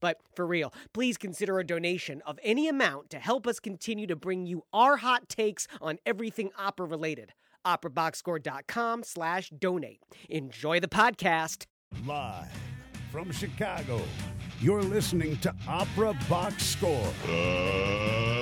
But for real, please consider a donation of any amount to help us continue to bring you our hot takes on everything opera related. OperaBoxScore.com slash donate. Enjoy the podcast. Live from Chicago, you're listening to Opera Box Score. Uh,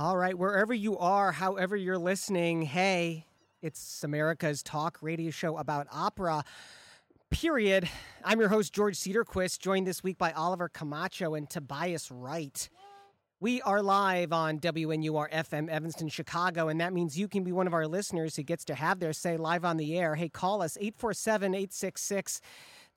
All right, wherever you are, however you're listening, hey, it's America's talk radio show about opera. Period. I'm your host, George Cederquist, joined this week by Oliver Camacho and Tobias Wright. We are live on WNUR FM Evanston, Chicago, and that means you can be one of our listeners who gets to have their say live on the air. Hey, call us 847 866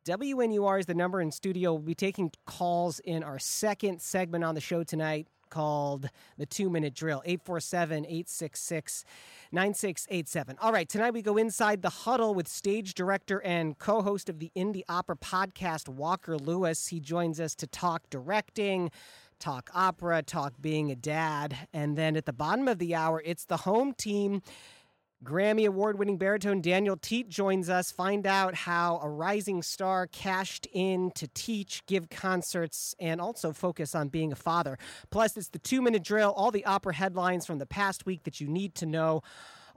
WNUR is the number in studio. We'll be taking calls in our second segment on the show tonight called the two minute drill 847 866 9687. All right, tonight we go inside the huddle with stage director and co host of the Indie Opera podcast, Walker Lewis. He joins us to talk directing. Talk opera, talk being a dad. And then at the bottom of the hour, it's the home team Grammy Award winning baritone Daniel Teadt joins us. Find out how a rising star cashed in to teach, give concerts, and also focus on being a father. Plus, it's the two minute drill, all the opera headlines from the past week that you need to know,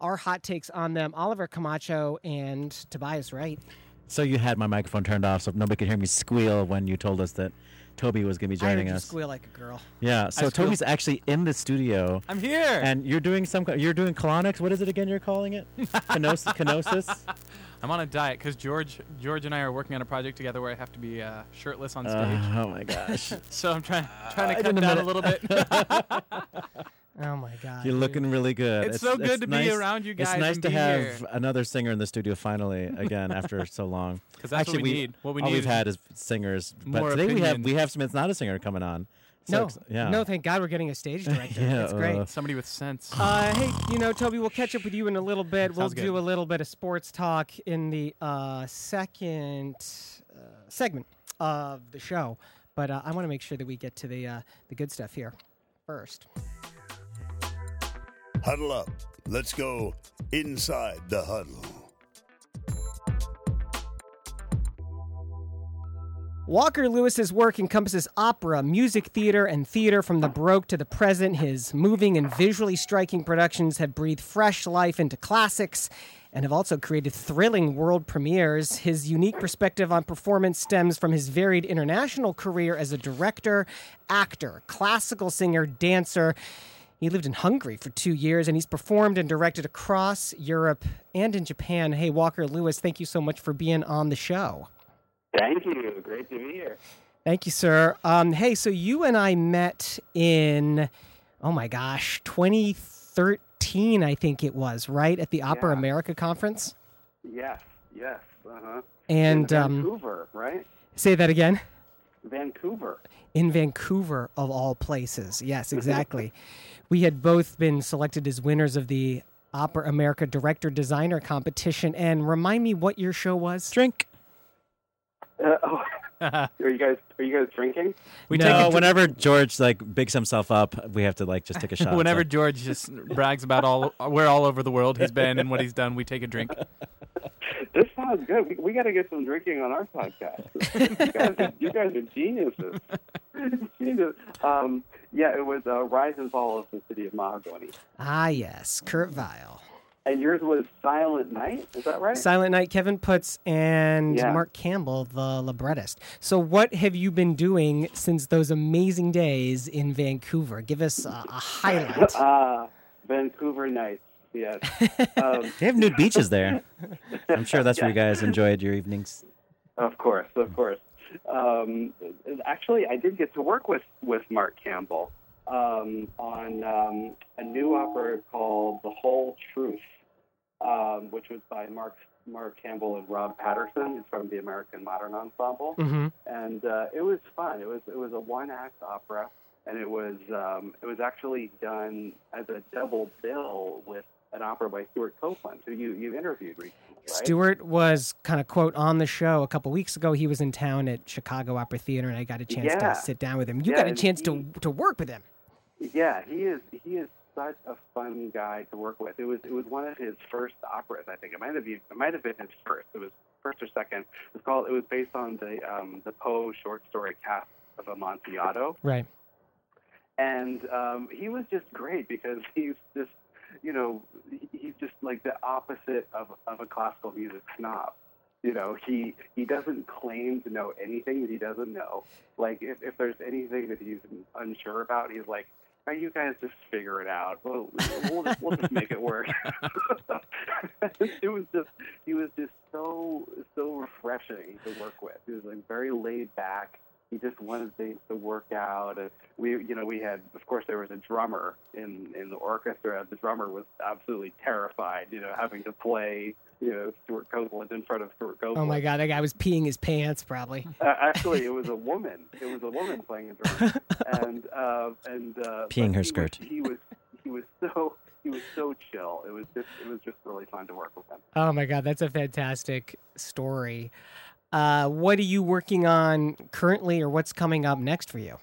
our hot takes on them. Oliver Camacho and Tobias Wright. So you had my microphone turned off so nobody could hear me squeal when you told us that Toby was going to be I heard joining you us. squeal like a girl. Yeah, so. Toby's actually in the studio. I'm here. And you're doing some. You're doing colonics. What is it again? You're calling it Kenos- kenosis. I'm on a diet because George, George and I are working on a project together where I have to be uh, shirtless on stage. Uh, oh my gosh, so I'm trying trying to I cut didn't down a admit little bit. Oh my God. you're looking really good. It's so good to be around you guys It's nice and to be have here. another singer in the studio finally again after so long. 'Cause that's what actually we need. What we all need we've is had is singers, but more today we have opinions. we have Smith's not a singer coming on. So no, ex- yeah. no, thank God we're getting a stage director. Yeah, That's great. uh, somebody with sense. Uh, hey, you know, Toby, we'll catch up with you in a little bit. we'll good. do a little bit of sports talk in the uh, second uh, segment of the show. But uh, I want to make sure that we get to the uh, the good stuff here first. Huddle up. Let's go inside the huddle. Walker Lewis's work encompasses opera, music theater, and theater from the Baroque to the present. His moving and visually striking productions have breathed fresh life into classics and have also created thrilling world premieres. His unique perspective on performance stems from his varied international career as a director, actor, classical singer, dancer. He lived in Hungary for two years and he's performed and directed across Europe and in Japan. Hey, Walker Lewis, thank you so much for being on the show. Thank you. Great to be here. Thank you, sir. Um, hey, so you and I met in, oh my gosh, 2013, I think it was, right? At the Opera Yeah. America conference? Yes, yes. Uh-huh. And In um, Vancouver, right? say that again. Vancouver. In Vancouver, of all places. Yes, exactly. we had both been selected as winners of the Opera America Director Designer competition. And remind me what your show was? Drink. Uh, oh, are you guys are you guys drinking? we no, take it to- whenever George like bigs himself up, we have to like just take a shot. whenever So- George just brags about all where all over the world he's been and what he's done, we take a drink. This sounds good. We, we got to get some drinking on our podcast. you, guys are, you guys are geniuses. Genius. Um, yeah, it was uh, Rise and Fall of the City of Mahagonny. Ah, yes, Kurt Weill. And yours was Silent Night. Is that right? Silent Night, Kevin Puts, and Yeah. Mark Campbell, the librettist. So, what have you been doing since those amazing days in Vancouver? Give us a, a highlight. Ah, Vancouver Nights. Yes. Um, They have nude beaches there. I'm sure that's where you guys enjoyed your evenings. Of course, of course. Um, actually, I did get to work with with Mark Campbell um, on um, a new opera called The Whole Truth, um, which was by Mark Mark Campbell and Rob Paterson. It's from the American Modern Ensemble, hmm and uh, it was fun. It was it was a one act opera, and it was um, it was actually done as a double bill with an opera by Stewart Copeland, who you you interviewed recently, right? Stewart was kind of quote on the show a couple weeks ago. He was in town at Chicago Opera Theater, and I got a chance Yeah. to sit down with him. You Yeah, got a chance to to work with him. Yeah, he is. He is such a fun guy to work with. It was. It was one of his first operas. I think it might have been. It might have been his first. It was first or second. It was called. It was based on the um, the Poe short story Cask of Amontillado, Right. and um, he was just great because he's just, you know, he's just like the opposite of of a classical music snob. You know, he he doesn't claim to know anything that he doesn't know. Like if if there's anything that he's unsure about, he's like, "Now you guys just figure it out. We'll we'll just, we'll just make it work." it was just he was just so so refreshing to work with. He was like very laid back. He just wanted things to work out. And we, you know, we had, of course, there was a drummer in in the orchestra. The drummer was absolutely terrified, you know, having to play, you know, Stewart Copeland in front of Stewart Copeland. Oh my God, that guy was peeing his pants probably. Uh, actually, it was a woman. It was a woman playing a drum, and uh, and uh, Peeing her he skirt. Was, he was he was so he was so chill. It was just it was just really fun to work with him. Oh my God, that's a fantastic story. Uh, what are you working on currently, or what's coming up next for you?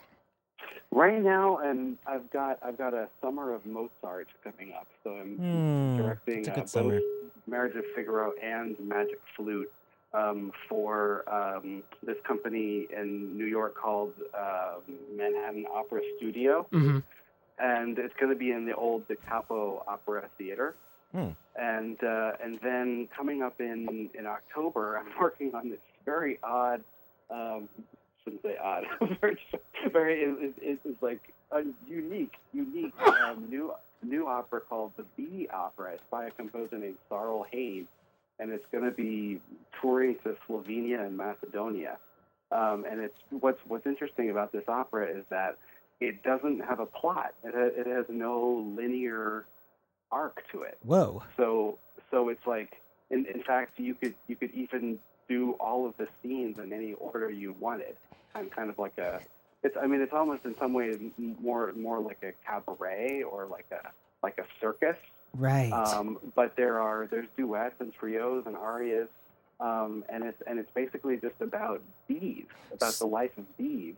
Right now, and I've got I've got a summer of Mozart coming up, so I'm Hmm, directing it's a uh, good both summer. Marriage of Figaro and Magic Flute um, for um, this company in New York called um Manhattan Opera Studio. hmm and it's going to be in the old Da Capo Opera Theater. Hmm. And uh, and then coming up in in October, I'm working on this very odd, um, shouldn't say odd, very very it, it, it's like a unique unique um, new new opera called the Bee Opera. It's by a composer named Sarl Hayes, and it's going to be touring to Slovenia and Macedonia. Um, and it's what's what's interesting about this opera is that it doesn't have a plot. It has, it has no linear arc to it. Whoa. So so it's like in in fact you could you could even do all of the scenes in any order you wanted. Kind kind of like a it's I mean it's almost in some ways more more like a cabaret or like a like a circus. Right. Um, but there are there's duets and trios and arias, um, and it's and it's basically just about bees, about the life of bees.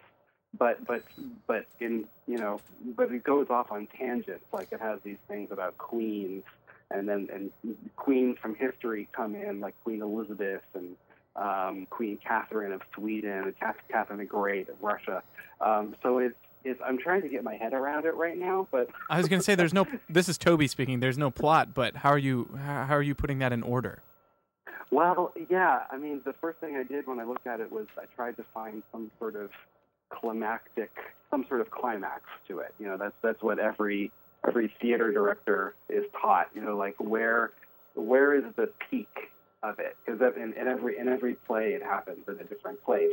But but but in you know, but it goes off on tangents. Like it has these things about queens, and then and queens from history come in, like Queen Elizabeth and um, Queen Catherine of Sweden, Catherine the Great of Russia. Um, so it's it's I'm trying to get my head around it right now, but I was going to say there's no. This is Toby speaking. There's no plot, but how are you? How how are you putting that in order? Well, yeah. I mean, the first thing I did when I looked at it was I tried to find some sort of climactic, some sort of climax to it. You know, that's that's what every every theater director is taught. You know, like where where is the peak of it? Because in, in every in every play it happens in a different place.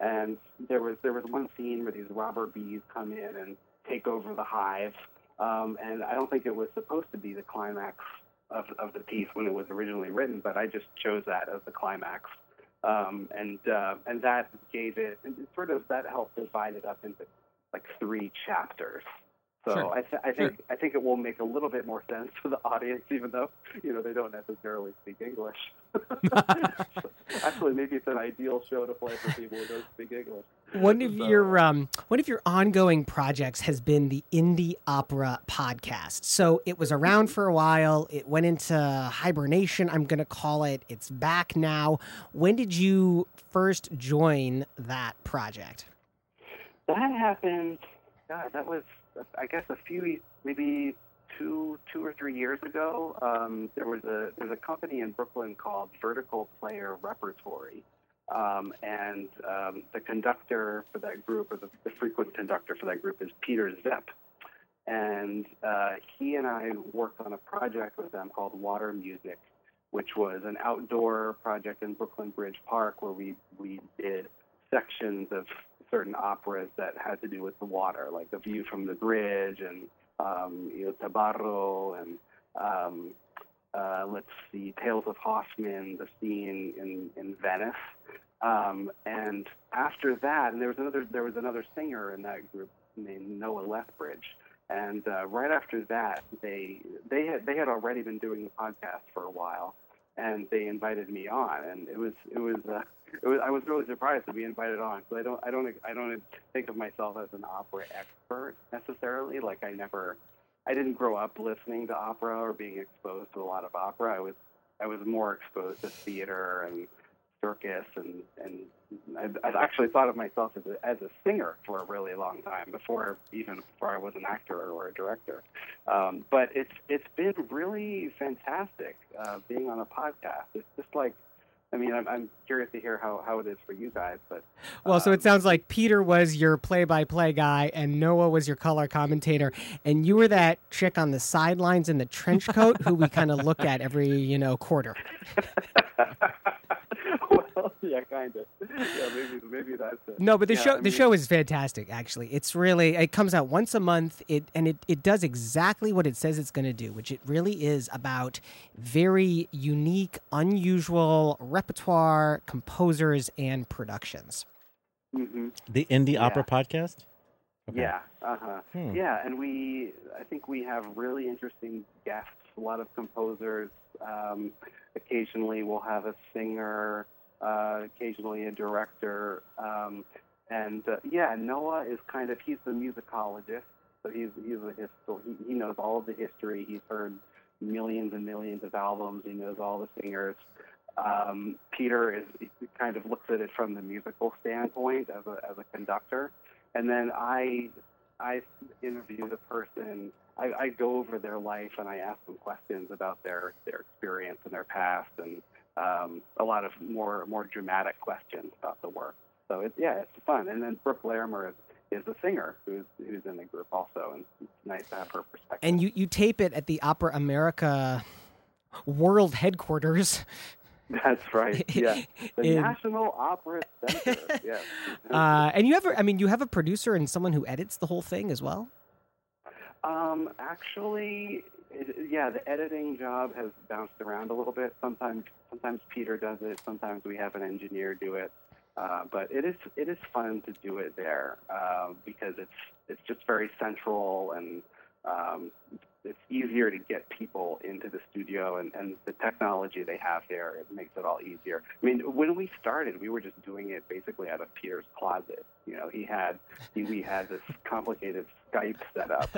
And there was there was one scene where these robber bees come in and take over the hive. Um, and I don't think it was supposed to be the climax of, of the piece when it was originally written, but I just chose that as the climax, um, and uh, and that gave it and sort of that helped divide it up into like three chapters. So Sure. I, th- I think I think it will make a little bit more sense to the audience, even though you know they don't necessarily speak English. Actually, maybe it's an ideal show to play for people who don't speak English. One of So- your um, one of your ongoing projects has been the Indie Opera podcast. So it was around for a while. It went into hibernation. I'm going to call it. It's back now. When did you first join that project? That happened. God, that was I guess a few, maybe two, two or three years ago. Um, there was a there's a company in Brooklyn called Vertical Player Repertory, um, and um, the conductor for that group, or the, the frequent conductor for that group, is Peter Zepp. And uh, he and I worked on a project with them called Water Music, which was an outdoor project in Brooklyn Bridge Park where we we did sections of certain operas that had to do with the water, like The View from the Bridge and um, Il Tabarro and um, uh, let's see, Tales of Hoffman, the scene in in Venice. Um, and after that, and there was another there was another singer in that group named Noah Lethbridge. And uh, right after that, they they had they had already been doing the podcast for a while, and they invited me on, and it was it was. Uh, was, I was really surprised to be invited on. So I don't, I don't, I don't think of myself as an opera expert necessarily. Like I never, I didn't grow up listening to opera or being exposed to a lot of opera. I was, I was more exposed to theater and circus, and and I, I actually thought of myself as a, as a singer for a really long time before even before I was an actor or a director. Um, but it's it's been really fantastic uh, being on a podcast. It's just like I mean, I'm, I'm curious to hear how, how it is for you guys, but Well, so um, it sounds like Peter was your play-by-play guy, and Noah was your color commentator, and you were that chick on the sidelines in the trench coat who we kind of look at every you know quarter. well, yeah, kind of. Yeah, maybe maybe that's it. No, but the Yeah, show I the show is fantastic. Actually, it's really it comes out once a month. It and it it does exactly what it says it's going to do, which it really is about very unique, unusual repertoire, composers, and productions. Mhm. The indie Yeah. opera podcast. Okay. Yeah, uh huh. Hmm. Yeah, and we, I think we have really interesting guests. A lot of composers. Um, occasionally, we'll have a singer. Uh, occasionally, a director. Um, and uh, yeah, Noah is kind of he's the musicologist. So he's he's a histor- he, knows all of the history. He's heard millions and millions of albums. He knows all the singers. Um, Peter is kind of looks at it from the musical standpoint as a as a conductor, and then I I interview the person. I, I go over their life and I ask them questions about their their experience and their past, and um, a lot of more more dramatic questions about the work. So it, yeah, it's fun. And then Brooke Larimer is, is the singer who's who's in the group also, and it's nice to have her perspective. And you you tape it at the Opera America World headquarters. That's right. Yeah, the In- National Opera Center. yes. Uh, and you have, a, I mean, you have a producer and someone who edits the whole thing as well. Um, actually, yeah, the editing job has bounced around a little bit. Sometimes, sometimes Peter does it. Sometimes we have an engineer do it. Uh, but it is it is fun to do it there uh, because it's it's just very central and um, it's easier to get people into the studio and, and the technology they have there it makes it all easier. I mean, when we started, we were just doing it basically out of Peter's closet. You know, he had he, we had this complicated Skype setup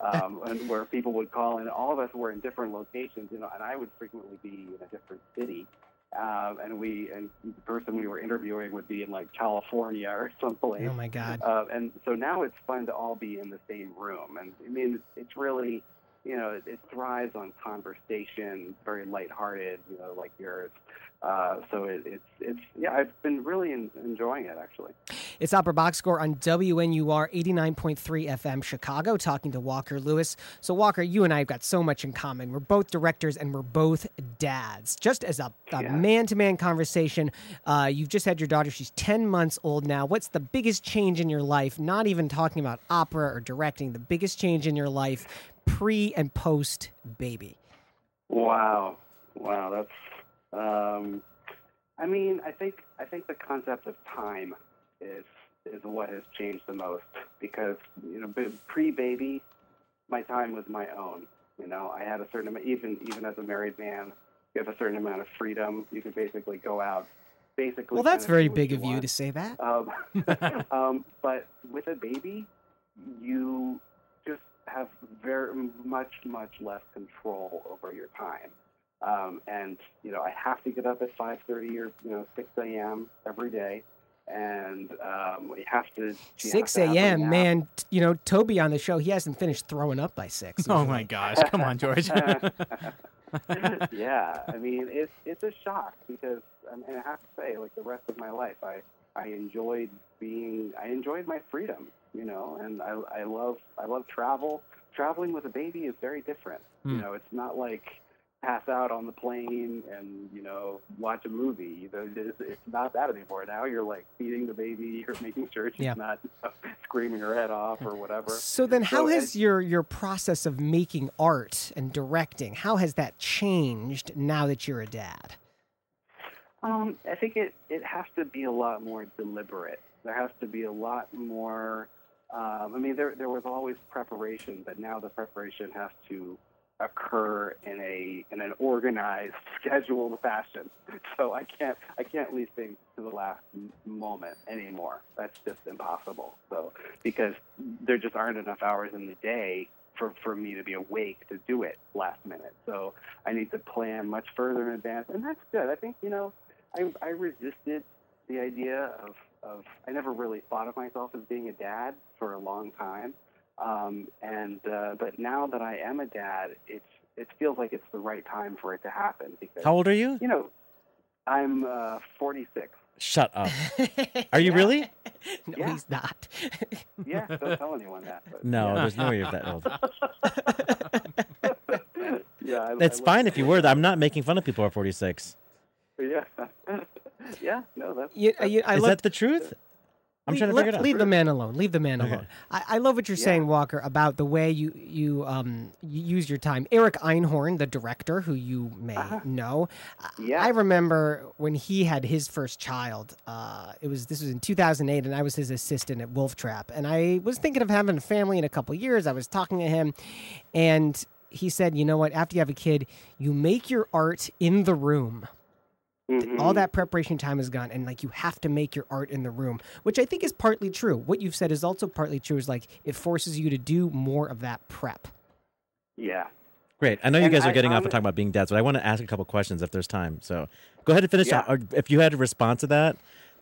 um, and where people would call in. All of us were in different locations, you know, and I would frequently be in a different city. Um, and we and the person we were interviewing would be in like California or someplace. Oh my God. Uh, and so now it's fun to all be in the same room. And I mean, it's, it's really, you know, it, it thrives on conversation, very lighthearted, you know, like yours. Uh, so it, it's, it's, yeah, I've been really en- enjoying it actually. It's Opera Box Score on WNUR 89.3 FM Chicago, talking to Walker Lewis. So, Walker, you and I have got so much in common. We're both directors and we're both dads. Just as a man to man conversation, uh, you've just had your daughter. She's 10 months old now. What's the biggest change in your life? Not even talking about opera or directing, the biggest change in your life pre and post baby. Wow, wow, that's. Um, I mean, I think I think the concept of time is is what has changed the most because you know, pre baby, my time was my own. You know, I had a certain amount. Even even as a married man, you have a certain amount of freedom. You can basically go out. Basically, Well, that's very big you of you to say that. Um, um, but with a baby, you have very much, much less control over your time. Um, and you know, I have to get up at 5:30 or you know 6 a.m. every day, and um, we have to. she 6 to have her a.m. Man, you know, Toby on the show, he hasn't finished throwing up by 6. Oh my gosh! Come on, George. yeah, I mean it's it's a shock because I, mean, I have to say, like the rest of my life, I I enjoyed being I enjoyed my freedom, you know, and I I love I love travel. Traveling with a baby is very different. You Hmm. know, it's not like pass out on the plane and you know watch a movie. You know, it's, it's not that anymore. Now you're like feeding the baby, you're making sure she's Yeah. not you know, screaming her head off or whatever. So then, how So has as- your your process of making art and directing? How has that changed now that you're a dad? Um, I think it, it has to be a lot more deliberate. There has to be a lot more. Um, I mean, there there was always preparation, but now the preparation has to occur in a in an organized, scheduled fashion. So I can't I can't leave things to the last moment anymore. That's just impossible. So because there just aren't enough hours in the day for for me to be awake to do it last minute. So I need to plan much further in advance, and that's good. I think you know I, I resisted the idea of, of, I never really thought of myself as being a dad for a long time. Um, and, uh, but now that I am a dad, it's, it feels like it's the right time for it to happen because, How old are you? you know, I'm, uh, 46. Shut up. Are you Yeah. really? no, Yeah. he's not. Yeah, don't tell anyone that. But No, yeah. there's no way you're that old. yeah, I, That's I fine if you were. I'm not making fun of people who are 46. Yeah. yeah, no, that's, You, you, I Is love that the truth? I'm leave, trying to let- figure it out. Leave the man alone. Leave the man Okay. alone. I, I love what you're Yeah. saying, Walker, about the way you you um you use your time. Eric Einhorn, the director, who you may Uh-huh. know, I- Yeah. I remember when he had his first child. Uh, it was this was in 2008, and I was his assistant at Wolf Trap, and I was thinking of having a family in a couple years. I was talking to him, and he said, "You know what? After you have a kid, you make your art in the room." Mhm. all that preparation time is gone and like you have to make your art in the room which i think is partly true what you've said is also partly true is like it forces you to do more of that prep Yeah. Great. I know you And guys are I- getting off I'm- and talking about being dads, but I want to ask a couple questions if there's time. So go ahead and finish Yeah. out. If you had a response to that,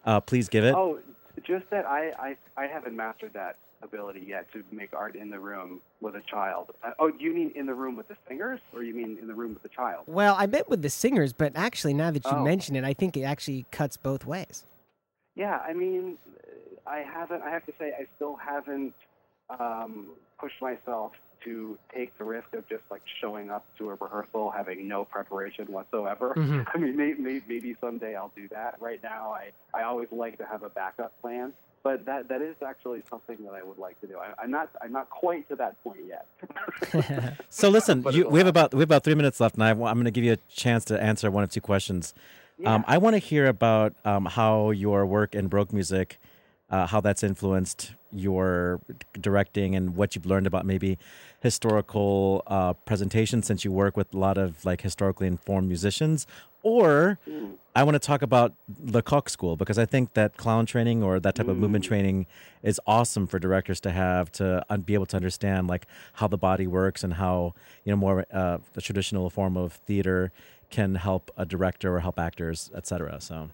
uh, please give it. Oh, just that I, I, I haven't mastered that ability yet to make art in the room with a child. Uh, oh, do you mean in the room with the singers, or you mean in the room with the child? well i meant with the singers but actually now that you Oh. mention it i think it actually cuts both ways Yeah, I mean, I haven't. I have to say, I still haven't um, pushed myself to take the risk of just like showing up to a rehearsal having no preparation whatsoever. Mhm. I mean, maybe, maybe, maybe someday I'll do that. Right now, I, I always like to have a backup plan. But that that is actually something that I would like to do. I, I'm not I'm not quite to that point yet. So listen, you, we have about we have about three minutes left, and I, am going to give you a chance to answer one of two questions. Um, I want to hear about um, how your work in Baroque music, uh, how that's influenced your directing and what you've learned about maybe historical uh, presentation since you work with a lot of like historically informed musicians. Or Mm. I want to talk about the Lecoq School because I think that clown training or that type of movement Mm. training is awesome for directors to have to un- be able to understand like how the body works and how you know more uh, the traditional form of theater can help a director or help actors, etc. So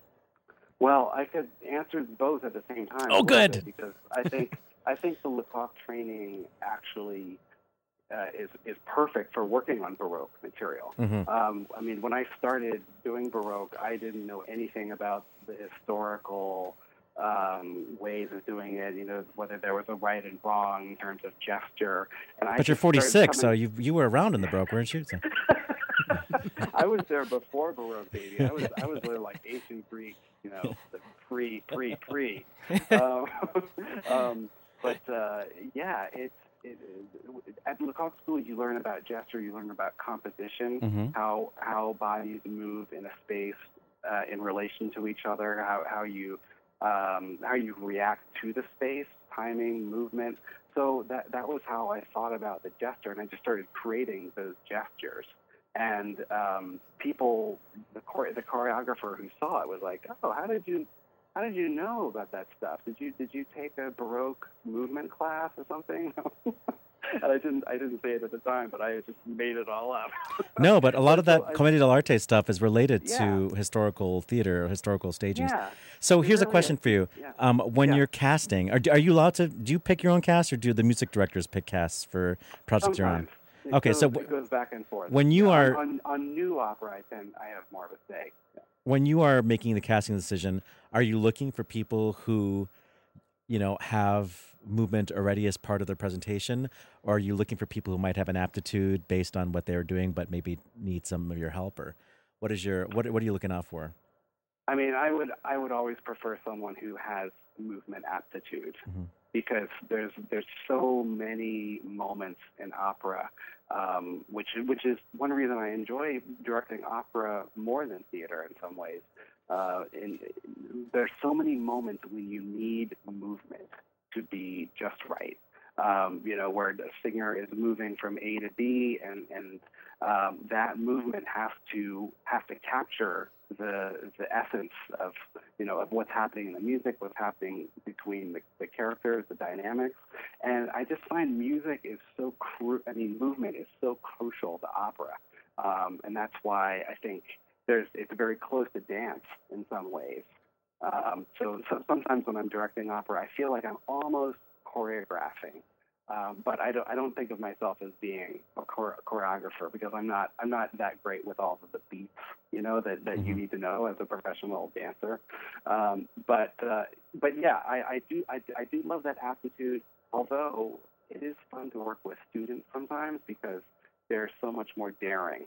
Well, I could answer both at the same time. Oh, good. Because I think I think the Lecoq training actually uh, is is perfect for working on Baroque material. Mhm. Um, I mean, when I started doing Baroque, I didn't know anything about the historical um, ways of doing it. You know, whether there was a right and wrong in terms of gesture. And I but you're just started 46, so you you were around in the Baroque, weren't you? So- I was there before Baroque, baby. I was I was there like ancient Greek, you know, the pre pre pre. Um, um, but uh, yeah, it's it, it, at Lecoq School you learn about gesture, you learn about composition, Mhm. how how bodies move in a space uh, in relation to each other, how how you um, how you react to the space, timing, movement. So that that was how I thought about the gesture, and I just started creating those gestures. And um, people, the chore- the choreographer who saw it was like, "Oh, how did you, how did you know about that stuff? Did you did you take a Baroque movement class or something?" and I didn't I didn't say it at the time, but I just made it all up. No, but a lot of that I- commedia dell'arte stuff is related Yeah. to historical theater, historical staging. yeah. So here's a question is. for you. Yeah. Um, when Yeah. you're casting, are, are you allowed to? Do you pick your own cast, or do the music directors pick casts for projects you're on? It Okay, goes, so it goes back and forth. when you are- on, on new opera, I tend I have more of a say. When you are making the casting decision, are you looking for people who you know, have movement already as part of their presentation, or are you looking for people who might have an aptitude based on what they're doing, but maybe need some of your help? Or what is your what what are you looking out for? I mean, I would I would always prefer someone who has movement aptitude Mhm. Because there's there's so many moments in opera, um, which which is one reason I enjoy directing opera more than theater in some ways. Uh, and there's so many moments when you need movement to be just right. Um, you know, where the singer is moving from A to B, and and um, that movement has to have to capture the the essence of you know of what's happening in the music, what's happening between the, the characters, the dynamics, and I just find music is so cru- I mean, movement is so crucial to opera, um, and that's why I think there's it's very close to dance in some ways. Um, so, so sometimes when I'm directing opera, I feel like I'm almost choreographing. Um, but I don't, I don't think of myself as being a chore- choreographer because I'm not, I'm not that great with all of the beats, you know, that, that you Mhm. need to know as a professional dancer. Um, but, uh, but yeah, I, I do, I, I do love that aptitude. Although it is fun to work with students sometimes because they're so much more daring,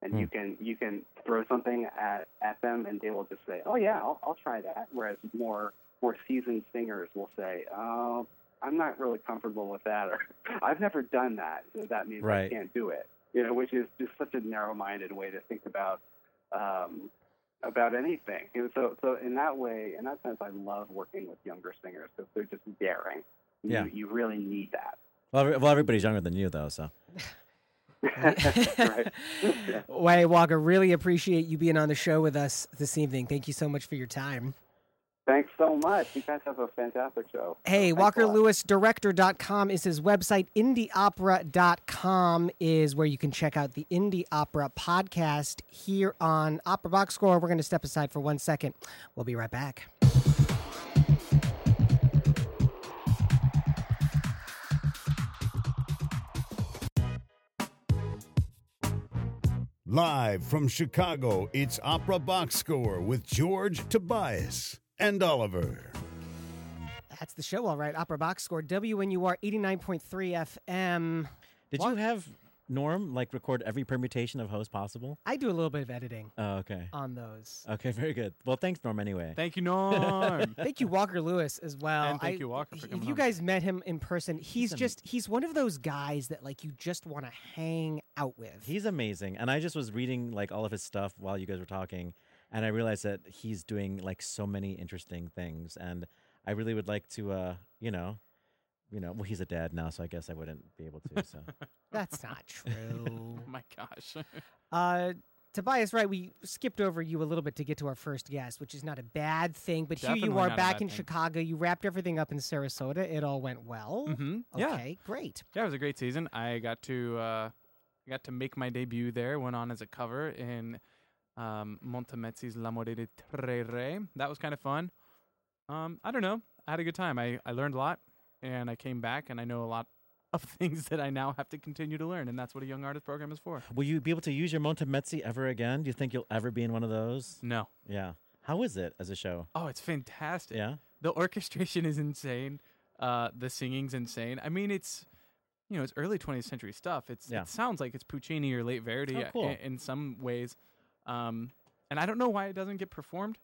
and you can, you can throw something at, at them and they will just say, oh yeah, I'll, I'll try that. Whereas more, more seasoned singers will say, oh, I'm not really comfortable with that, or I've never done that, so that means I can't do it. You know, which is just such a narrow-minded way to think about um, about anything. And so, so in that way, in that sense, I love working with younger singers because they're just daring. You, Yeah. you really need that. Well, every- well, everybody's younger than you though, so right. Yeah. Way Walker, really appreciate you being on the show with us this evening. Thank you so much for your time. Thanks so much. You guys have a fantastic show. Hey, Thanks a lot. WalkerLewisDirector.com is his website. IndieOpera.com is where you can check out the Indie Opera podcast here on Opera Box Score. We're going to step aside for one second. We'll be right back. Live from Chicago, it's Opera Box Score with George Tobias and Oliver. That's the show, all right. Opera Box Score, WNUR 89.3 FM. did What? you have Norm like record every permutation of host possible? I do a little bit of editing Oh, okay. on those. Okay, very good. Well, thanks, Norm. Anyway, Thank you, Norm. Thank you, Walker Lewis, as well. And thank I- you, Walker, for If you on. guys met him in person, he's am- just, he's one of those guys that, like, you just want to hang out with. he's amazing, and I just was reading like all of his stuff while you guys were talking, and I realized that he's doing like so many interesting things, and I really would like to, uh, you know, you know, well, he's a dad now, so I guess I wouldn't be able to. So That's not true. oh my gosh. uh, Tobias, right? We skipped over you a little bit to get to our first guest, which is not a bad thing. But here you are back in thing. Chicago. You wrapped everything up in Sarasota. It all went well. Mm-hmm. Yeah. Okay, great. Yeah, it was a great season. I got to uh, I got to make my debut there. Went on as a cover in um, Montemezzi's L'amore dei Tre Re. That was kind of fun. Um, I don't know. I had a good time. I, I learned a lot, and I came back, and I know a lot of things that I now have to continue to learn, and that's what a young artist program is for. will you be able to use your Montemezzi ever again? Do you think you'll ever be in one of those? No. Yeah. How is it as a show? Oh, it's fantastic. Yeah. The orchestration is insane. Uh, the singing's insane. I mean, it's you know, it's early 20th century stuff. It's Yeah. it sounds like it's Puccini or late Verdi Oh, cool. i- in, some ways. Um, and I don't know why it doesn't get performed.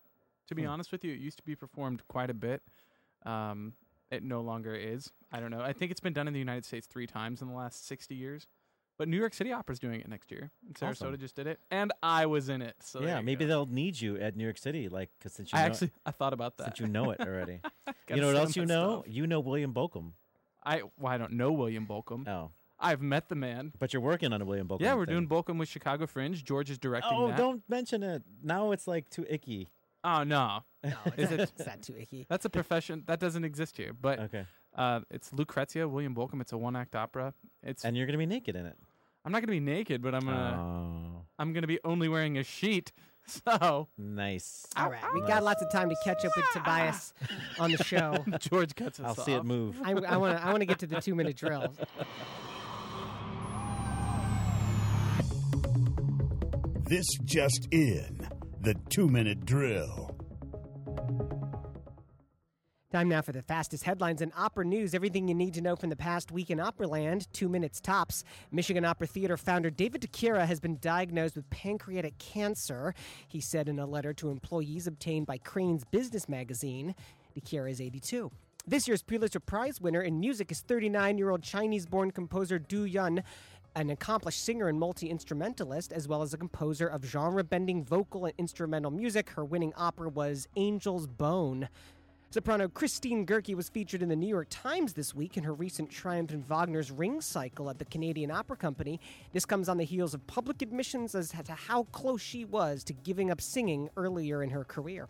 To be Hmm. honest with you, it used to be performed quite a bit. Um, it no longer is. I don't know. I think it's been done in the United States three times in the last 60 years. But New York City Opera's doing it next year. And Sarasota Awesome. just did it, and I was in it. So yeah, maybe go. they'll need you at New York City, like because since you I know actually I thought about that. since you know it already. You know what else you know? stuff. You know William Bolcom. I well, I don't know William Bolcom. Oh, I've met the man. but you're working on a William Bokum. yeah, we're thing. doing Bolcom with Chicago Fringe. George is directing Oh, that. don't mention it. Now it's like too icky. Oh no, No, Is it's, not, it's not too icky. that's a profession that doesn't exist here. But Okay, uh, it's Lucrezia, William Bolcom. It's a one-act opera. It's and you're gonna be naked in it. I'm not gonna be naked, but I'm gonna Oh, I'm gonna be only wearing a sheet. So nice. All right, we got lots of time to catch up with Tobias on the show. George cuts us I'll off. see it move. I want to I want to get to the two minute drill. This just in the two minute drill. Time now for the fastest headlines in opera news. Everything you need to know from the past week in Operaland, two minutes tops. Michigan Opera Theater founder David DiChiera has been diagnosed with pancreatic cancer, he said in a letter to employees obtained by Crain's Business magazine. DiChiera is 82. This year's Pulitzer Prize winner in music is 39 year old Chinese born composer Du Yun, an accomplished singer and multi instrumentalist, as well as a composer of genre bending vocal and instrumental music. Her winning opera was Angel's Bone. Soprano Christine Goerke was featured in the New York Times this week in her recent triumph in Wagner's Ring Cycle at the Canadian Opera Company. This comes on the heels of public admissions as to how close she was to giving up singing earlier in her career.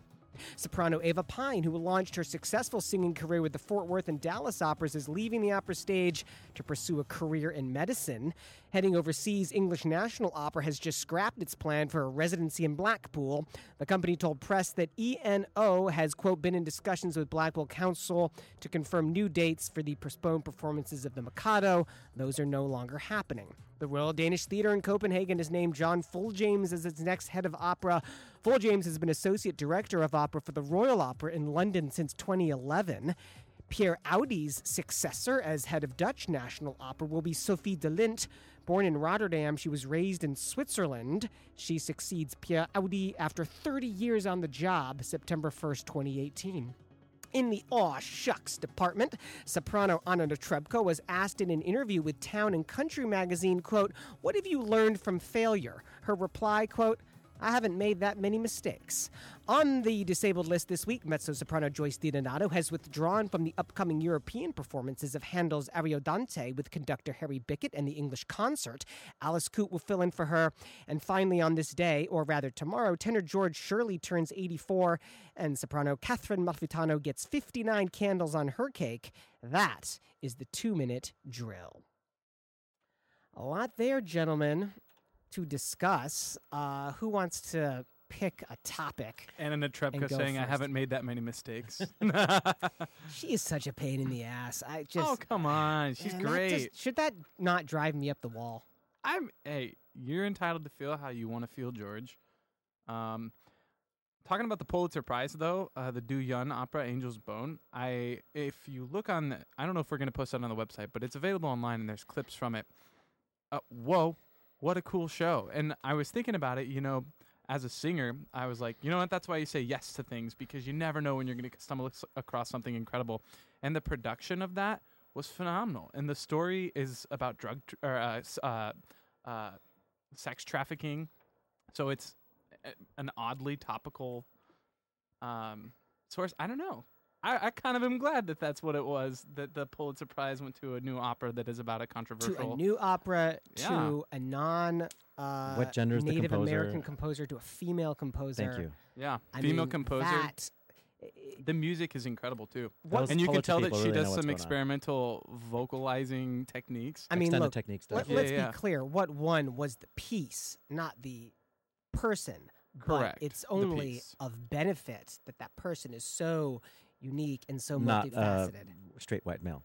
Soprano Ava Pine, who launched her successful singing career with the Fort Worth and Dallas operas, is leaving the opera stage to pursue a career in medicine. Heading overseas, English National Opera has just scrapped its plan for a residency in Blackpool. The company told press that ENO has, quote, been in discussions with Blackpool Council to confirm new dates for the postponed performances of The Mikado. Those are no longer happening. The Royal Danish Theatre in Copenhagen has named John Fulljames as its next head of opera. Fulljames has been associate director of opera for the Royal Opera in London since 2011. Pierre Audi's successor as head of Dutch National Opera will be Sophie de Lint. Born in Rotterdam, she was raised in Switzerland. She succeeds Pierre Audi after 30 years on the job, September 1st, 2018. In the aw shucks department, soprano Anna Netrebko was asked in an interview with Town and Country magazine, quote, "What have you learned from failure?" Her reply, quote, I haven't made that many mistakes. On the disabled list this week, mezzo soprano Joyce DiDonato has withdrawn from the upcoming European performances of Handel's Ariodante with conductor Harry Bicket and the English Concert. Alice Coote will fill in for her. And finally, on this day, or rather tomorrow, tenor George Shirley turns 84, and soprano Catherine Malfitano gets 59 candles on her cake. That is the two minute drill. A lot there, gentlemen to discuss. Uh, who wants to pick a topic? Anna Netrebko saying, I haven't made that many mistakes. She is such a pain in the ass. I just. oh, come on. She's Man, that great. just- should that not drive me up the wall? I'm hey, you're entitled to feel how you want to feel, George. Um, talking about the Pulitzer Prize though, uh, the Du Yun opera Angel's Bone. I if you look on, the, I don't know if we're gonna post that on the website, but it's available online and there's clips from it. Uh, whoa, what a cool show! And I was thinking about it, you know. As a singer, I was like, you know what? That's why you say yes to things because you never know when you're going to stumble across something incredible. And the production of that was phenomenal. And the story is about drug or uh, uh, uh, sex trafficking. So it's an oddly topical um, source. I don't know. I, I kind of am glad that that's what it was. That the Pulitzer Prize went to a new opera that is about a controversial To controversial. a new opera, Yeah. to a non. Uh, What gender is the Native composer? American composer to a female composer. Thank you. yeah, I female mean, composer. That, the music is incredible too, Those and you can tell that she really does some going on. experimental vocalizing techniques. I mean, Extended look, technique stuff. let, us yeah. be clear. What won was the piece, not the person. Correct. But it's only of benefit that that person is so unique and so Not uh, multifaceted. straight white male.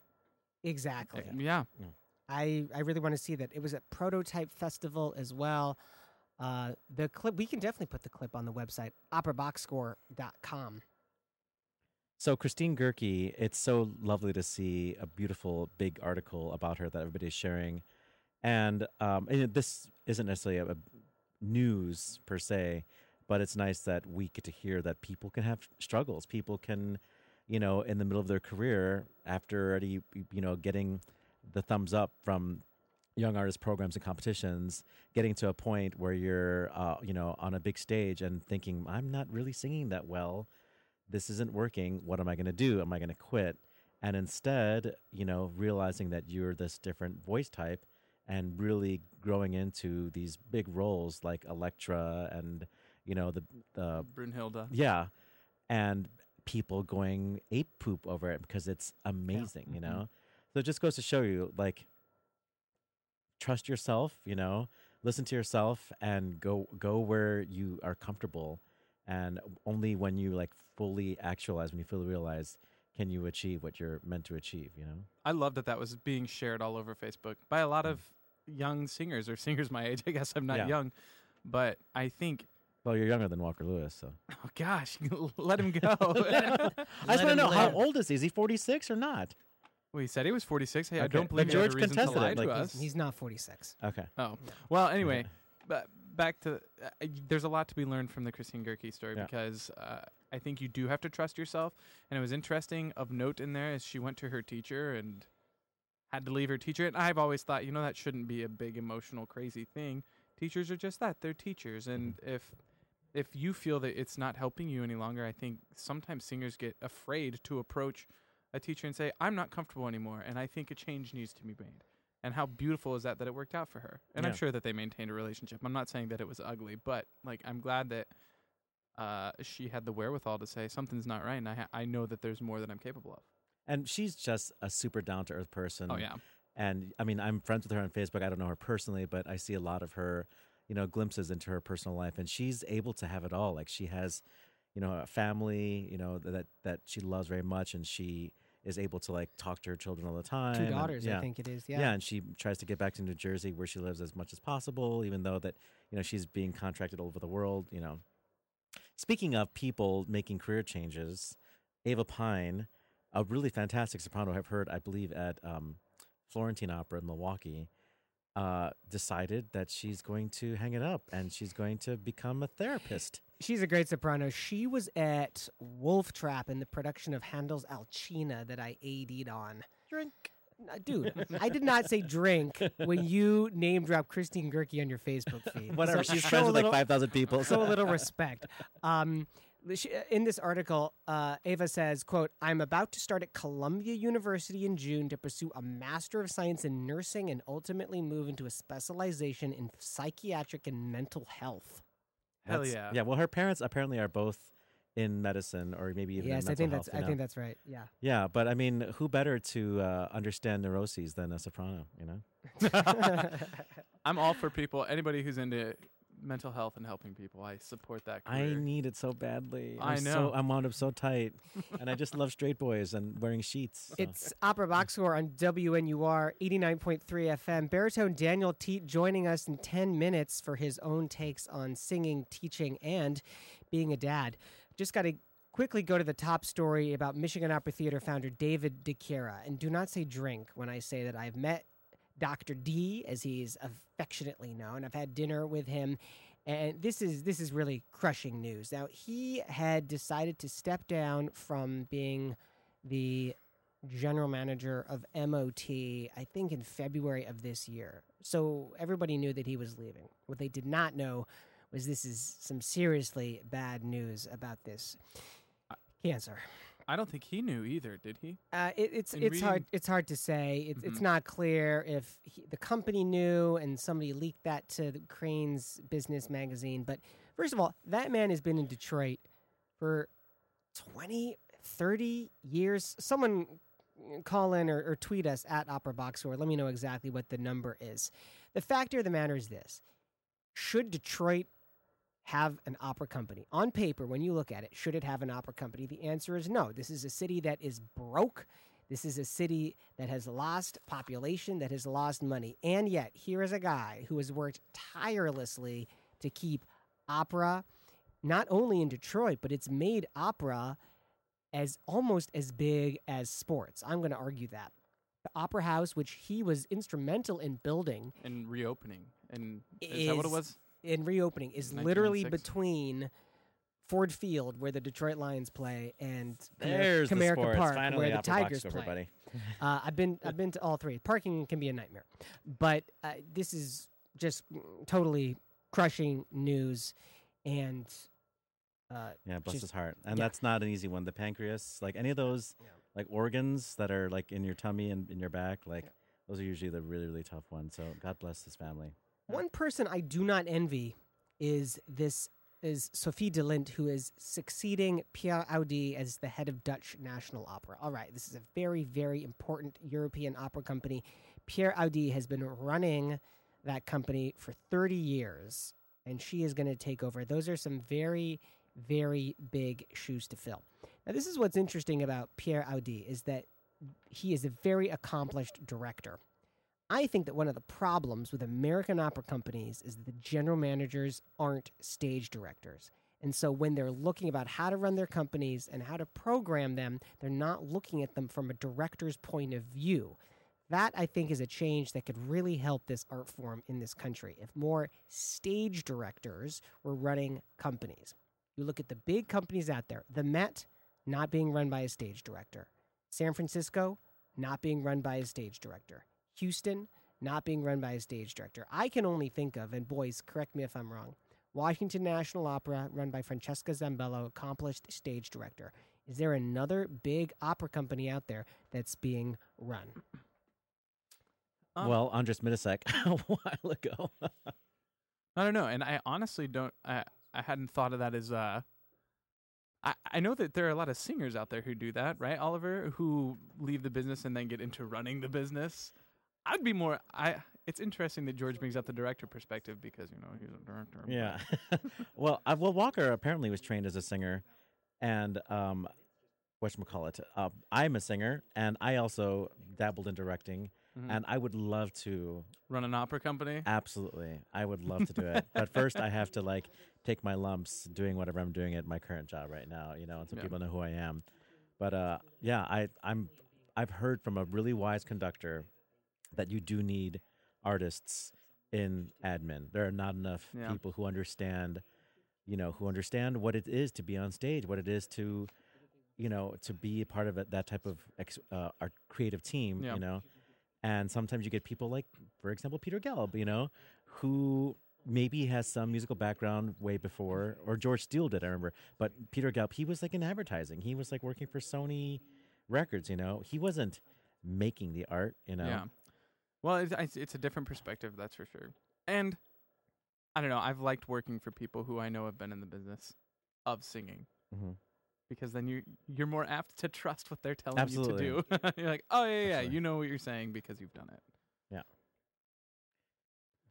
exactly. yeah, I, I really want to see that. It was a prototype festival as well. Uh, the clip we can definitely put the clip on the website operaboxscore.com. So Christine Goerke, it's so lovely to see a beautiful big article about her that everybody's sharing, and um, and this isn't necessarily a, a news per se, but it's nice that we get to hear that people can have struggles. People can, you know, in the middle of their career, after already you know getting the thumbs up from young artist programs and competitions, getting to a point where you're, uh, you know, on a big stage and thinking, I'm not really singing that well this isn't working. What am I going to do? Am I going to quit? And instead, you know, realizing that you're this different voice type and really growing into these big roles like Electra and, you know, the, the, Brunhilde. yeah. And people going ape poop over it because it's amazing, you Mhm. know? So it just goes to show you, like, trust yourself, you know, listen to yourself and go, go where you are comfortable and only when you like fully actualize when you fully realize can you achieve what you're meant to achieve you know I love that that was being shared all over Facebook by a lot Mm. of young singers or singers my age. I guess I'm not Yeah. young, but I think Well, you're younger than Walker Lewis, so Oh gosh, let him go. I just want to him know how old is he? Is he 46 or not? well, he said he was 46. Hey, I Okay, don't believe he George has a reason to contested lie it, to like, us. He's, he's not 46. Okay. Oh well. Anyway, but back to uh, there's a lot to be learned from the Christine Goerke story Yeah. because uh, I think you do have to trust yourself. And it was interesting of note in there is she went to her teacher and had to leave her teacher. And I've always thought, you know, that shouldn't be a big emotional crazy thing. Teachers are just that; they're teachers, and if if you feel that it's not helping you any longer, I think sometimes singers get afraid to approach a teacher and say, "I'm not comfortable anymore," and I think a change needs to be made. And how beautiful is that that it worked out for her? And I'm sure that they maintained a relationship. I'm not saying that it was ugly, but like I'm glad that uh, she had the wherewithal to say something's not right, and I ha- I know that there's more that I'm capable of. And she's just a super down to earth person. Oh yeah, And I mean, I'm friends with her on Facebook. I don't know her personally, but I see a lot of her, you know, glimpses into her personal life, and she's able to have it all. Like she has, you know, a family, you know, that that she loves very much, and she is able to like talk to her children all the time. Two and- daughters, yeah. I think it is. Yeah. Yeah. and she tries to get back to New Jersey where she lives as much as possible, even though that you know she's being contracted all over the world. You know, speaking of people making career changes, Ava Pine, a really fantastic soprano I've heard, I believe at um, Florentine Opera in Milwaukee, uh, decided that she's going to hang it up and she's going to become a therapist. She's a great soprano. She was at Wolf Trap in the production of Handel's Alcina that I AD'd on. Drink. Uh, Dude, I did not say drink when you name drop Christine Goerke on your Facebook feed. Whatever. So she's show friends a with like five thousand people. so a little respect. Um, she- in this article, uh, Ava says, "quote I'm about to start at Columbia University in June to pursue a Master of Science in Nursing and ultimately move into a specialization in psychiatric and mental health." hell That's- yeah, Yeah. Well, her parents apparently are both in medicine or maybe even in yes, I think health, that's you I think that's right. Yeah. Yeah, but I mean, who better to uh, understand neuroses than a soprano? You know. I'm all for people. Anybody who's into mental health and helping people, I support that. I need it so badly. I I'm know. So, I'm wound up so tight, and I just love straight boys and wearing sheets. so. It's Opera Box Score on WNUR 89.3 FM. Baritone Daniel Teadt joining us in 10 minutes for his own takes on singing, teaching, and being a dad. Just got to quickly go to the top story about Michigan Opera Theater founder David DiChiera. And do not say drink when I say that I've met Dr. D, as he's affectionately known. I've had dinner with him, and this is this is really crushing news. Now he had decided to step down from being the general manager of MOT, I think in February of this year. So everybody knew that he was leaving. What they did not know was this is some seriously bad news about this cancer. I don't think he knew either, did he? Uh, it, it's In it's hard it's hard to say. It's it's Mhm. not clear if he, the company knew and somebody leaked that to the Crain's business magazine. But first of all, that man has been in Detroit for 20, 30 years. Someone call in or, or tweet us at Opera Box or let me know exactly what the number is. The fact of the matter is this: should Detroit have an opera company. On paper, when you look at it, should it have an opera company? The answer is no. This is a city that is broke. This is a city that has lost population, that has lost money. And yet, here is a guy who has worked tirelessly to keep opera not only in Detroit, but it's made opera as almost as big as sports. I'm going to argue that. The Opera House, which he was instrumental in building, And reopening. And is, that what it was? In reopening is literally 1996? between Ford Field, where the Detroit Lions play, and Comerica- There's the Comerica sports. Park, Finally, where the Box Tigers play. everybody. Uh, I've been I've been to all three. Parking can be a nightmare, but uh, this is just totally crushing news, and uh, Yeah, bless his heart. And yeah. that's not an easy one. The pancreas, like any of those, Yeah. like organs that are like in your tummy and in your back, like Yeah. those are usually the really, really tough ones. So God bless his family. One person I do not envy is this is Sophie de Lint, who is succeeding Pierre Audi as the head of Dutch National Opera. All right, this is a very, very important European opera company. Pierre Audi has been running that company for 30 years, and she is going to take over. Those are some very, very big shoes to fill. Now, this is what's interesting about Pierre Audi is that he is a very accomplished director. I think that one of the problems with American opera companies is that the general managers aren't stage directors. And so when they're looking about how to run their companies and how to program them, they're not looking at them from a director's point of view. That I think is a change that could really help this art form in this country if more stage directors were running companies. You look at the big companies out there, the Met not being run by a stage director, San Francisco not being run by a stage director, Houston not being run by a stage director. I can only think of, and boys, correct me if I'm wrong, Washington National Opera, run by Francesca Zambello, accomplished stage director. Is there another big opera company out there that's being run? Um, well, Andreas Mitisek a while ago. I don't know, and I honestly don't. I I hadn't thought of that as. Uh, I I know that there are a lot of singers out there who do that, right, Oliver? Who leave the business and then get into running the business. I'd be more. I. It's interesting that George brings up the director perspective because you know he's a director. yeah. well, I, well, Walker apparently was trained as a singer, and um, whatchamacallit, uh, I'm a singer, and I also dabbled in directing, Mhm. and I would love to run an opera company. Absolutely. I would love to do it. but first I have to like take my lumps doing whatever I'm doing at my current job right now, you know, and so Yeah. people know who I am. But uh yeah, I I'm I've heard from a really wise conductor that you do need artists in admin. There are not enough Yeah. people who understand you know, who understand what it is to be on stage, what it is to you know, to be a part of it, that type of ex, uh, our creative team, Yeah. you know. And sometimes you get people like, for example, Peter Gelb, you know, who maybe has some musical background way before, or George Steel did, I remember. But Peter Gelb, he was like in advertising. He was like working for Sony Records, you know. He wasn't making the art, you know. Yeah. Well, it's, it's it's a different perspective, that's for sure. And I don't know. I've liked working for people who I know have been in the business of singing Mhm. because then you you're more apt to trust what they're telling Absolutely. you to do. you're like, oh yeah, yeah, yeah, Absolutely. you know what you're saying because you've done it.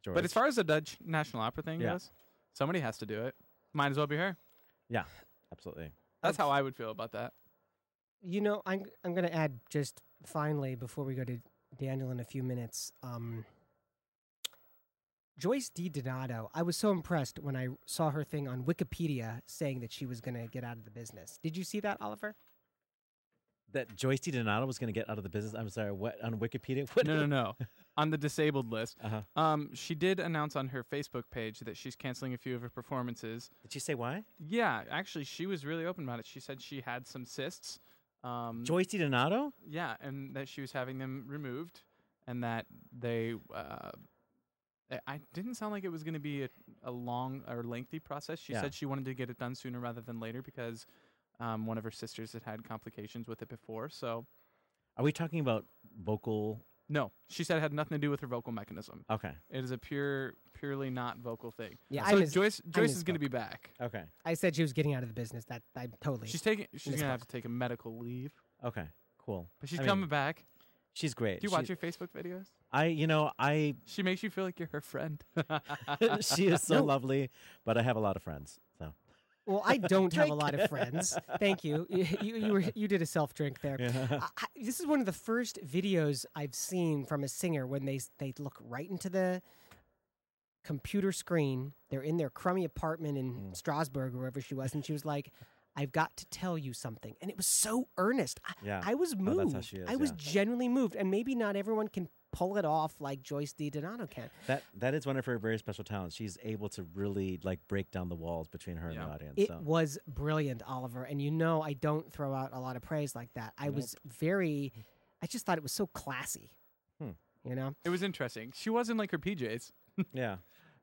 George. But as far as the Dutch National Opera thing Yeah. goes, somebody has to do it. Might as well be her. Yeah, absolutely. That's how I would feel about that. You know, I'm I'm going to add just finally before we go to Daniel in a few minutes. Um, Joyce DiDonato, I was so impressed when I saw her thing on Wikipedia saying that she was going to get out of the business. Did you see that, Oliver? That Joyce DiDonato was going to get out of the business. I'm sorry, what on Wikipedia? What? No, no, no. on the disabled list. Uh-huh. Um, she did announce on her Facebook page that she's canceling a few of her performances. Did she say why? Yeah, actually, she was really open about it. She said she had some cysts. Um, Joyce DiDonato? yeah, and that she was having them removed, and that they. Uh, I- I didn't sound like it was going to be a, a long or lengthy process. She Yeah. said she wanted to get it done sooner rather than later because um, one of her sisters had had complications with it before. So Are we talking about vocal? No, she said it had nothing to do with her vocal mechanism. Okay. It is a pure, purely not vocal thing. Yeah, I so mis- Joyce, I Joyce is going to be back. Okay. I said she was getting out of the business. That I totally. She's taking. She's gonna have to take a medical leave, Okay. Cool. but she's I mean, coming back. She's great. Do you She- watch her Facebook videos? I, you know, I. She makes you feel like you're her friend. she is so No. lovely, but I have a lot of friends. Well, I don't have a lot of friends. Thank you. You you, were, you did a self drink there. I, I, this is one of the first videos I've seen from a singer when they they look right into the computer screen. They're in their crummy apartment in Mm. Strasbourg wherever she was, and she was like, "I've got to tell you something," and it was so earnest. I, Yeah. I was Oh, moved. she is, I was genuinely moved, and maybe not everyone can pull it off like Joyce DiDonato can. That that is one of her very special talents. She's able to really like break down the walls between her and the audience. It so. was brilliant, Oliver. And you know, I don't throw out a lot of praise like that. I was very, I just thought it was so classy. Hmm. You know? it was interesting. She wasn't like her PJs, yeah.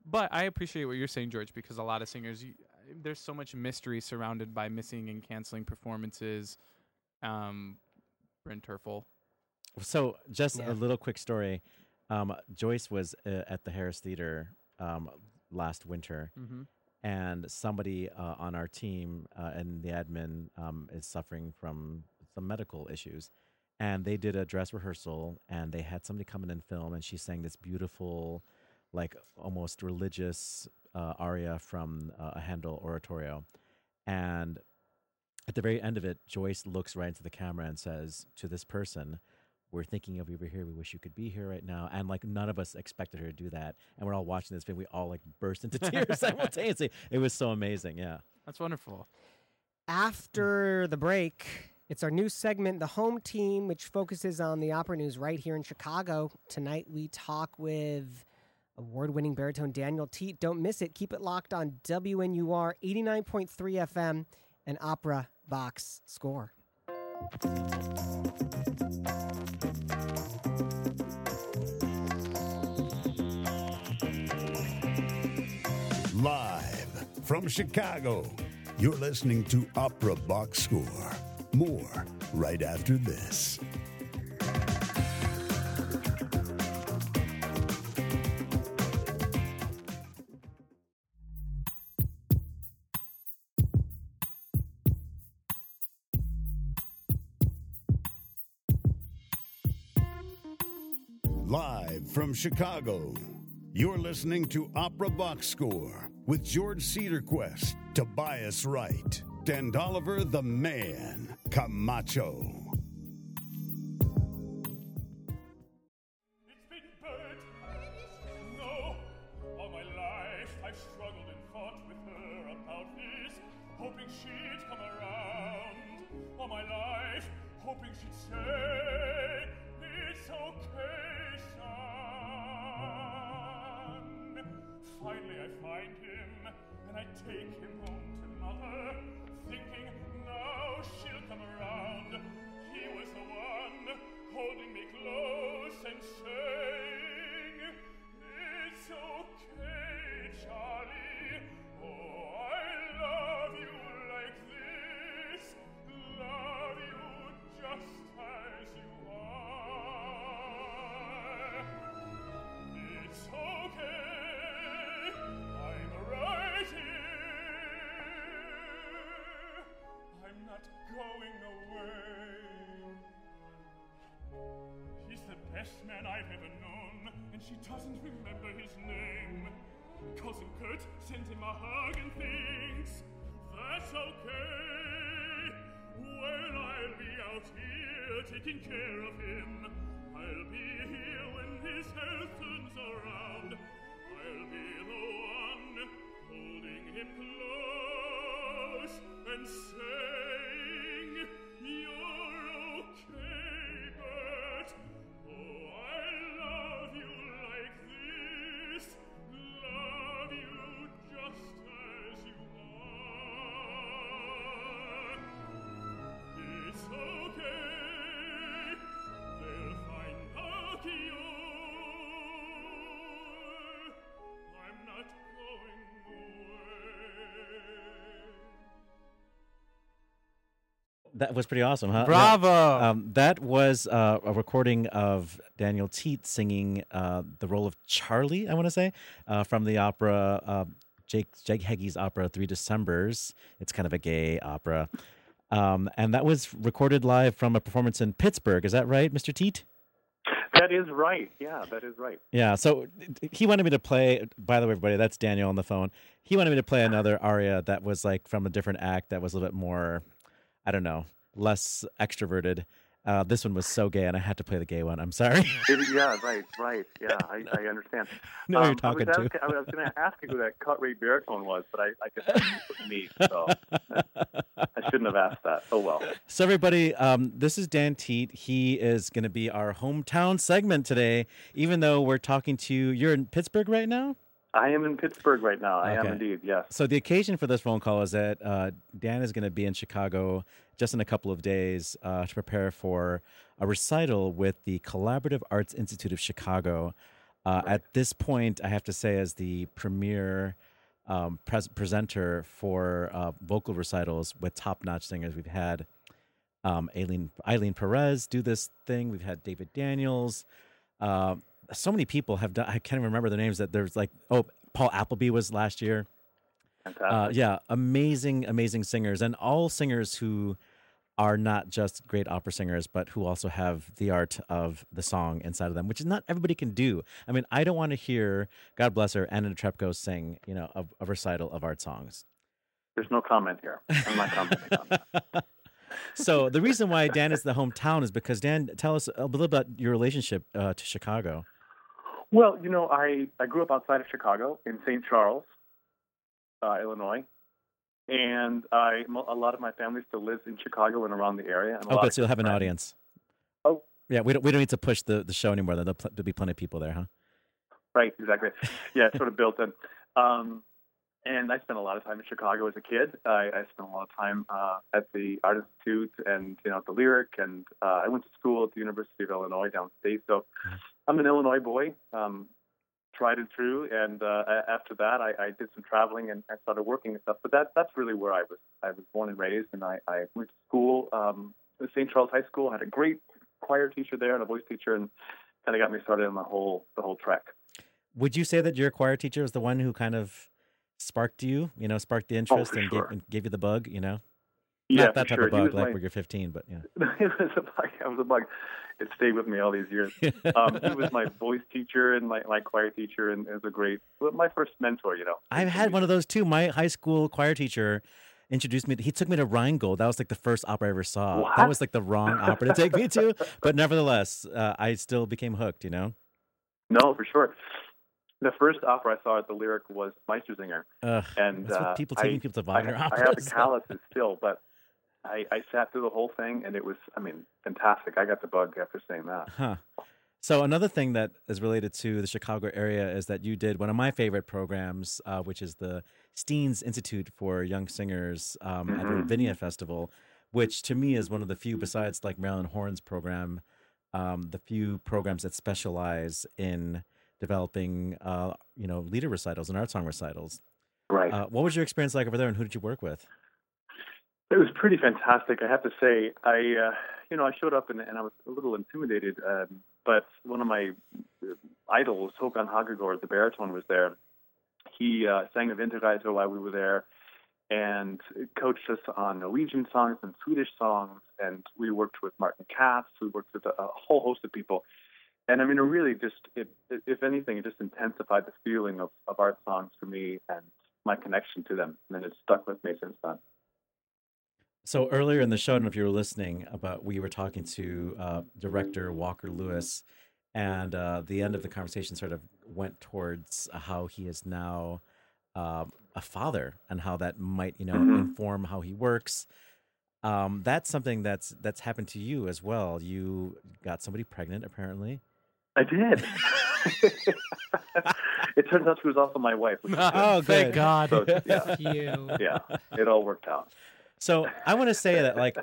but I appreciate what you're saying, George, because a lot of singers, you, there's so much mystery surrounded by missing and canceling performances. Um, Bryn Terfel. So just Yeah. a little quick story. Um, Joyce was uh, at the Harris Theater um, last winter, Mm-hmm. and somebody uh, on our team uh, and the admin um, is suffering from some medical issues. And they did a dress rehearsal, and they had somebody come in and film, and she sang this beautiful, like almost religious uh, aria from uh, a Handel oratorio. And at the very end of it, Joyce looks right into the camera and says to this person, we're thinking of you over here. We wish you could be here right now. And like none of us expected her to do that. And we're all watching this video. We all like burst into tears simultaneously. It was so amazing. Yeah. That's wonderful. After the break, it's our new segment, The Home Team, which focuses on the opera news right here in Chicago. Tonight we talk with award winning baritone Daniel Teadt. Don't miss it. Keep it locked on WNUR 89.3 FM and Opera Box Score. Live from Chicago, you're listening to Opera Box Score. More right after this. From Chicago, you're listening to Opera Box Score with George Cederquist, Tobias Wright, and Oliver the Man Camacho. Doesn't remember his name. Cousin Kurt sent him a hug and thinks that's okay. Well, I'll be out here taking care of him. I'll be here when his health turns around. I'll be the one holding him close and saying, That was pretty awesome, huh? Bravo. Yeah. Um, that was uh, a recording of Daniel Teadt singing uh, the role of Charlie, I want to say, uh, from the opera, uh, Jake, Jake Heggie's opera, Three Decembers. It's kind of a gay opera. Um, and that was recorded live from a performance in Pittsburgh. Is that right, Mr. Teadt? That is right. Yeah, that is right. Yeah, so he wanted me to play. By the way, everybody, that's Daniel on the phone. He wanted me to play another aria that was like from a different act that was a little bit more, I don't know, less extroverted. Uh, this one was so gay, and I had to play the gay one. I'm sorry. Yeah, right, right. Yeah, I, I understand. know who you're Um, talking I was, to. I was going to ask you who that cut rate baritone was, but I, I guess that was me, so I shouldn't have asked that. Oh well. So, everybody, um, this is Dan Teadt. He is going to be our hometown segment today, even though we're talking to you. You're in Pittsburgh right now? I am in Pittsburgh right now. I am indeed. Yes. So, the occasion for this phone call is that uh, Dan is going to be in Chicago just in a couple of days uh, to prepare for a recital with the Collaborative Arts Institute of Chicago. Uh, At this point, I have to say, as the premier um, pres- presenter for uh, vocal recitals with top notch singers, we've had um, Ailyn, Ailyn Perez do this thing. We've had David Daniels. Uh, so many people have done. I can't even remember the names. That there's like oh, Paul Appleby was last year. Uh, yeah, amazing, amazing singers, and all singers who are not just great opera singers, but who also have the art of the song inside of them, which is not everybody can do. I mean, I don't want to hear God bless her Anna Netrebko sing, you know, a, a recital of art songs. There's no comment here. I'm not commenting on that. so the reason why Dan is the hometown is because Dan, tell us a little about your relationship uh, to Chicago. Well, you know, I, I grew up outside of Chicago in St. Charles, uh, Illinois, and I a lot of my family still lives in Chicago and around the area. And a Oh, good. So you'll have an friends. audience. Oh. Yeah, we don't we don't need to push the, the show anymore. There'll, pl- there'll be plenty of people there, huh? Right, exactly. Yeah, sort of built in. Um, and I spent a lot of time in Chicago as a kid. I, I spent a lot of time uh, at the Art Institute and you know at the Lyric, and uh, I went to school at the University of Illinois downstate. So I'm an Illinois boy, um, tried and true. And uh, after that, I, I did some traveling and I started working and stuff. But that that's really where I was. I was born and raised, and I, I went to school, um, at St. Charles High School. I Had a great choir teacher there and a voice teacher, and kind of got me started on the whole the whole trek. Would you say that your choir teacher was the one who kind of sparked you? You know, sparked the interest Oh, and, sure. gave, and gave you the bug. You know, Yeah, not that type sure. of bug like my- where you're 15, but yeah. it was a bug. It was a bug. It stayed with me all these years. Um, he was my voice teacher and my, my choir teacher, and it was a great, well, my first mentor. You know, I've had one of those too. My high school choir teacher introduced me. He took me to Rheingold. That was like the first opera I ever saw. That was like the wrong opera to take me to, but nevertheless, uh, I still became hooked. You know. No, for sure. The first opera I saw at the Lyric was Meistersinger, Ugh, and uh, people I, taking people to I, Wagner I have the calluses still, but I, I sat through the whole thing, and it was, I mean, fantastic. I got the bug after saying that. Huh. So another thing that is related to the Chicago area is that you did one of my favorite programs, uh, which is the Steans Institute for Young Singers um, at the. Ravinia Festival, which to me is one of the few, besides like Marilyn Horne's program, um, the few programs that specialize in developing, uh, you know, lieder recitals and art song recitals. Right. Uh, what was your experience like over there, and who did you work with? It was pretty fantastic, I have to say. I, uh, you know, I showed up and, and I was a little intimidated, um, but one of my uh, idols, Håkan Hagegård, the baritone, was there. He uh, sang a Winterreise while we were there and coached us on Norwegian songs and Swedish songs, and we worked with Martin Katz. We worked with a, a whole host of people. And I mean, it really just, it, it, if anything, it just intensified the feeling of, of art songs for me and my connection to them. And it's stuck with me since then. So earlier in the show, I don't know if you were listening, about we were talking to uh, director Walker Lewis, and uh, the end of the conversation sort of went towards how he is now um, a father and how that might you know Mhm. inform how he works. Um, that's something that's that's happened to you as well. You got somebody pregnant, apparently. I did. it turns out she was also my wife. Which is good. Oh, Thank. God. So, yeah, You. yeah, it all worked out. So I want to say that, like,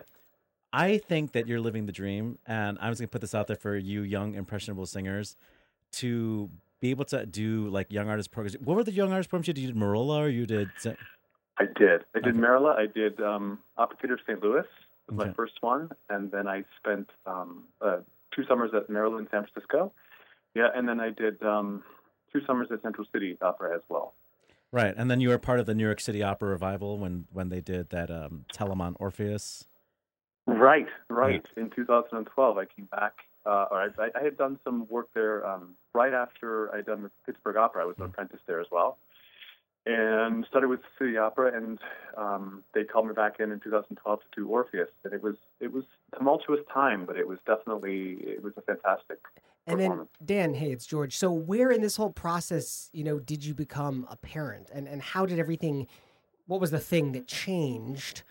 I think that you're living the dream, and I'm just gonna put this out there for you, young impressionable singers, to be able to do like young artist programs. What were the young artist programs you did? You did Merola, or you did? I did. I did Okay. Merola. I did um, Opera Theater of St. Louis. Was Okay. my first one, and then I spent um, uh, two summers at Merola, San Francisco. Yeah, and then I did um, two summers at Central City Opera as well. Right, and then you were part of the New York City Opera revival when when they did that um, Telemann Orpheus. Right, right. In 2012, I came back, uh, or I, I had done some work there um, right after I'd done the Pittsburgh Opera. I was an apprentice there as well, and started with City Opera, and um, they called me back in in 2012 to do Orpheus, and it was it was tumultuous time, but it was definitely it was a fantastic. And then. Dan, hey, it's George. So where in this whole process, you know, did you become a parent, and and how did everything? What was the thing that changed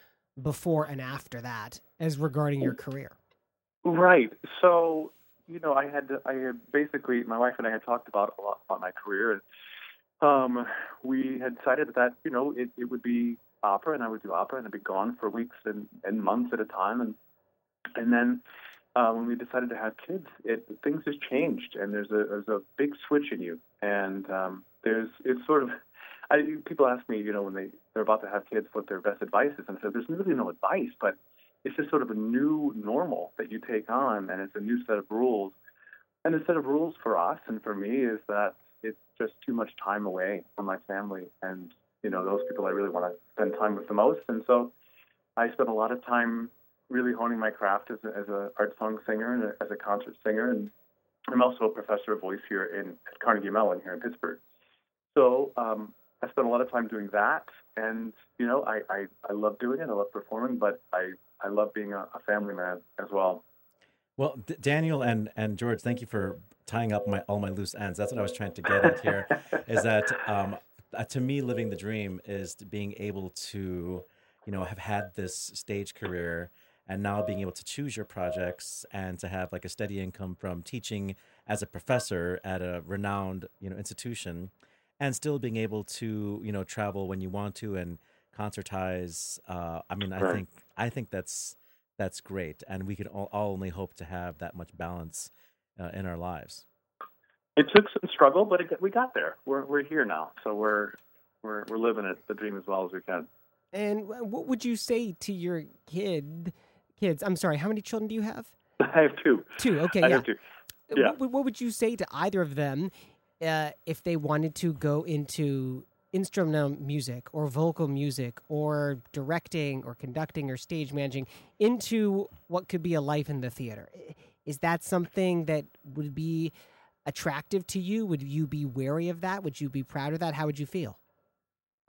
before and after that, as regarding your career? Right. So, you know, I had to, I had basically my wife and I had talked about a lot about my career, and um, we had decided that you know it, it would be opera, and I would do opera, and I'd be gone for weeks and, and months at a time, and and then uh, when we decided to have kids, it things just changed, and there's a there's a big switch in you, and um, there's it's sort of. I, people ask me, you know, when they they're about to have kids, what their best advice is, and I said, "There's really no advice, but it's just sort of a new normal that you take on, and it's a new set of rules. And the set of rules for us and for me is that it's just too much time away from my family and you know those people I really want to spend time with the most. And so I spent a lot of time really honing my craft as a, as a art song singer and a, as a concert singer, and I'm also a professor of voice here in at Carnegie Mellon here in Pittsburgh. So um, I spent a lot of time doing that, and you know, I, I I love doing it. I love performing, but I I love being a, a family man as well. Well, D- Daniel and and George, thank you for tying up my all my loose ends. That's what I was trying to get at here. is that um, uh, to me, living the dream is being able to, you know, have had this stage career and now being able to choose your projects and to have like a steady income from teaching as a professor at a renowned you know institution and still being able to you know travel when you want to and concertize uh, i mean i Right. think i think that's that's great and we can all, all only hope to have that much balance uh, in our lives It took some struggle, but it, we got there. We're we're here now, so we're we're we're living it, the dream as well as we can. And what would you say to your kid? Kids, I'm sorry. How many children do you have? I have two. Two. Okay, I yeah. have two. Yeah. What, would- what would you say to either of them uh, if they wanted to go into instrumental music or vocal music or directing or conducting or stage managing into what could be a life in the theater? Is that something that would be attractive to you? Would you be wary of that? Would you be proud of that? How would you feel?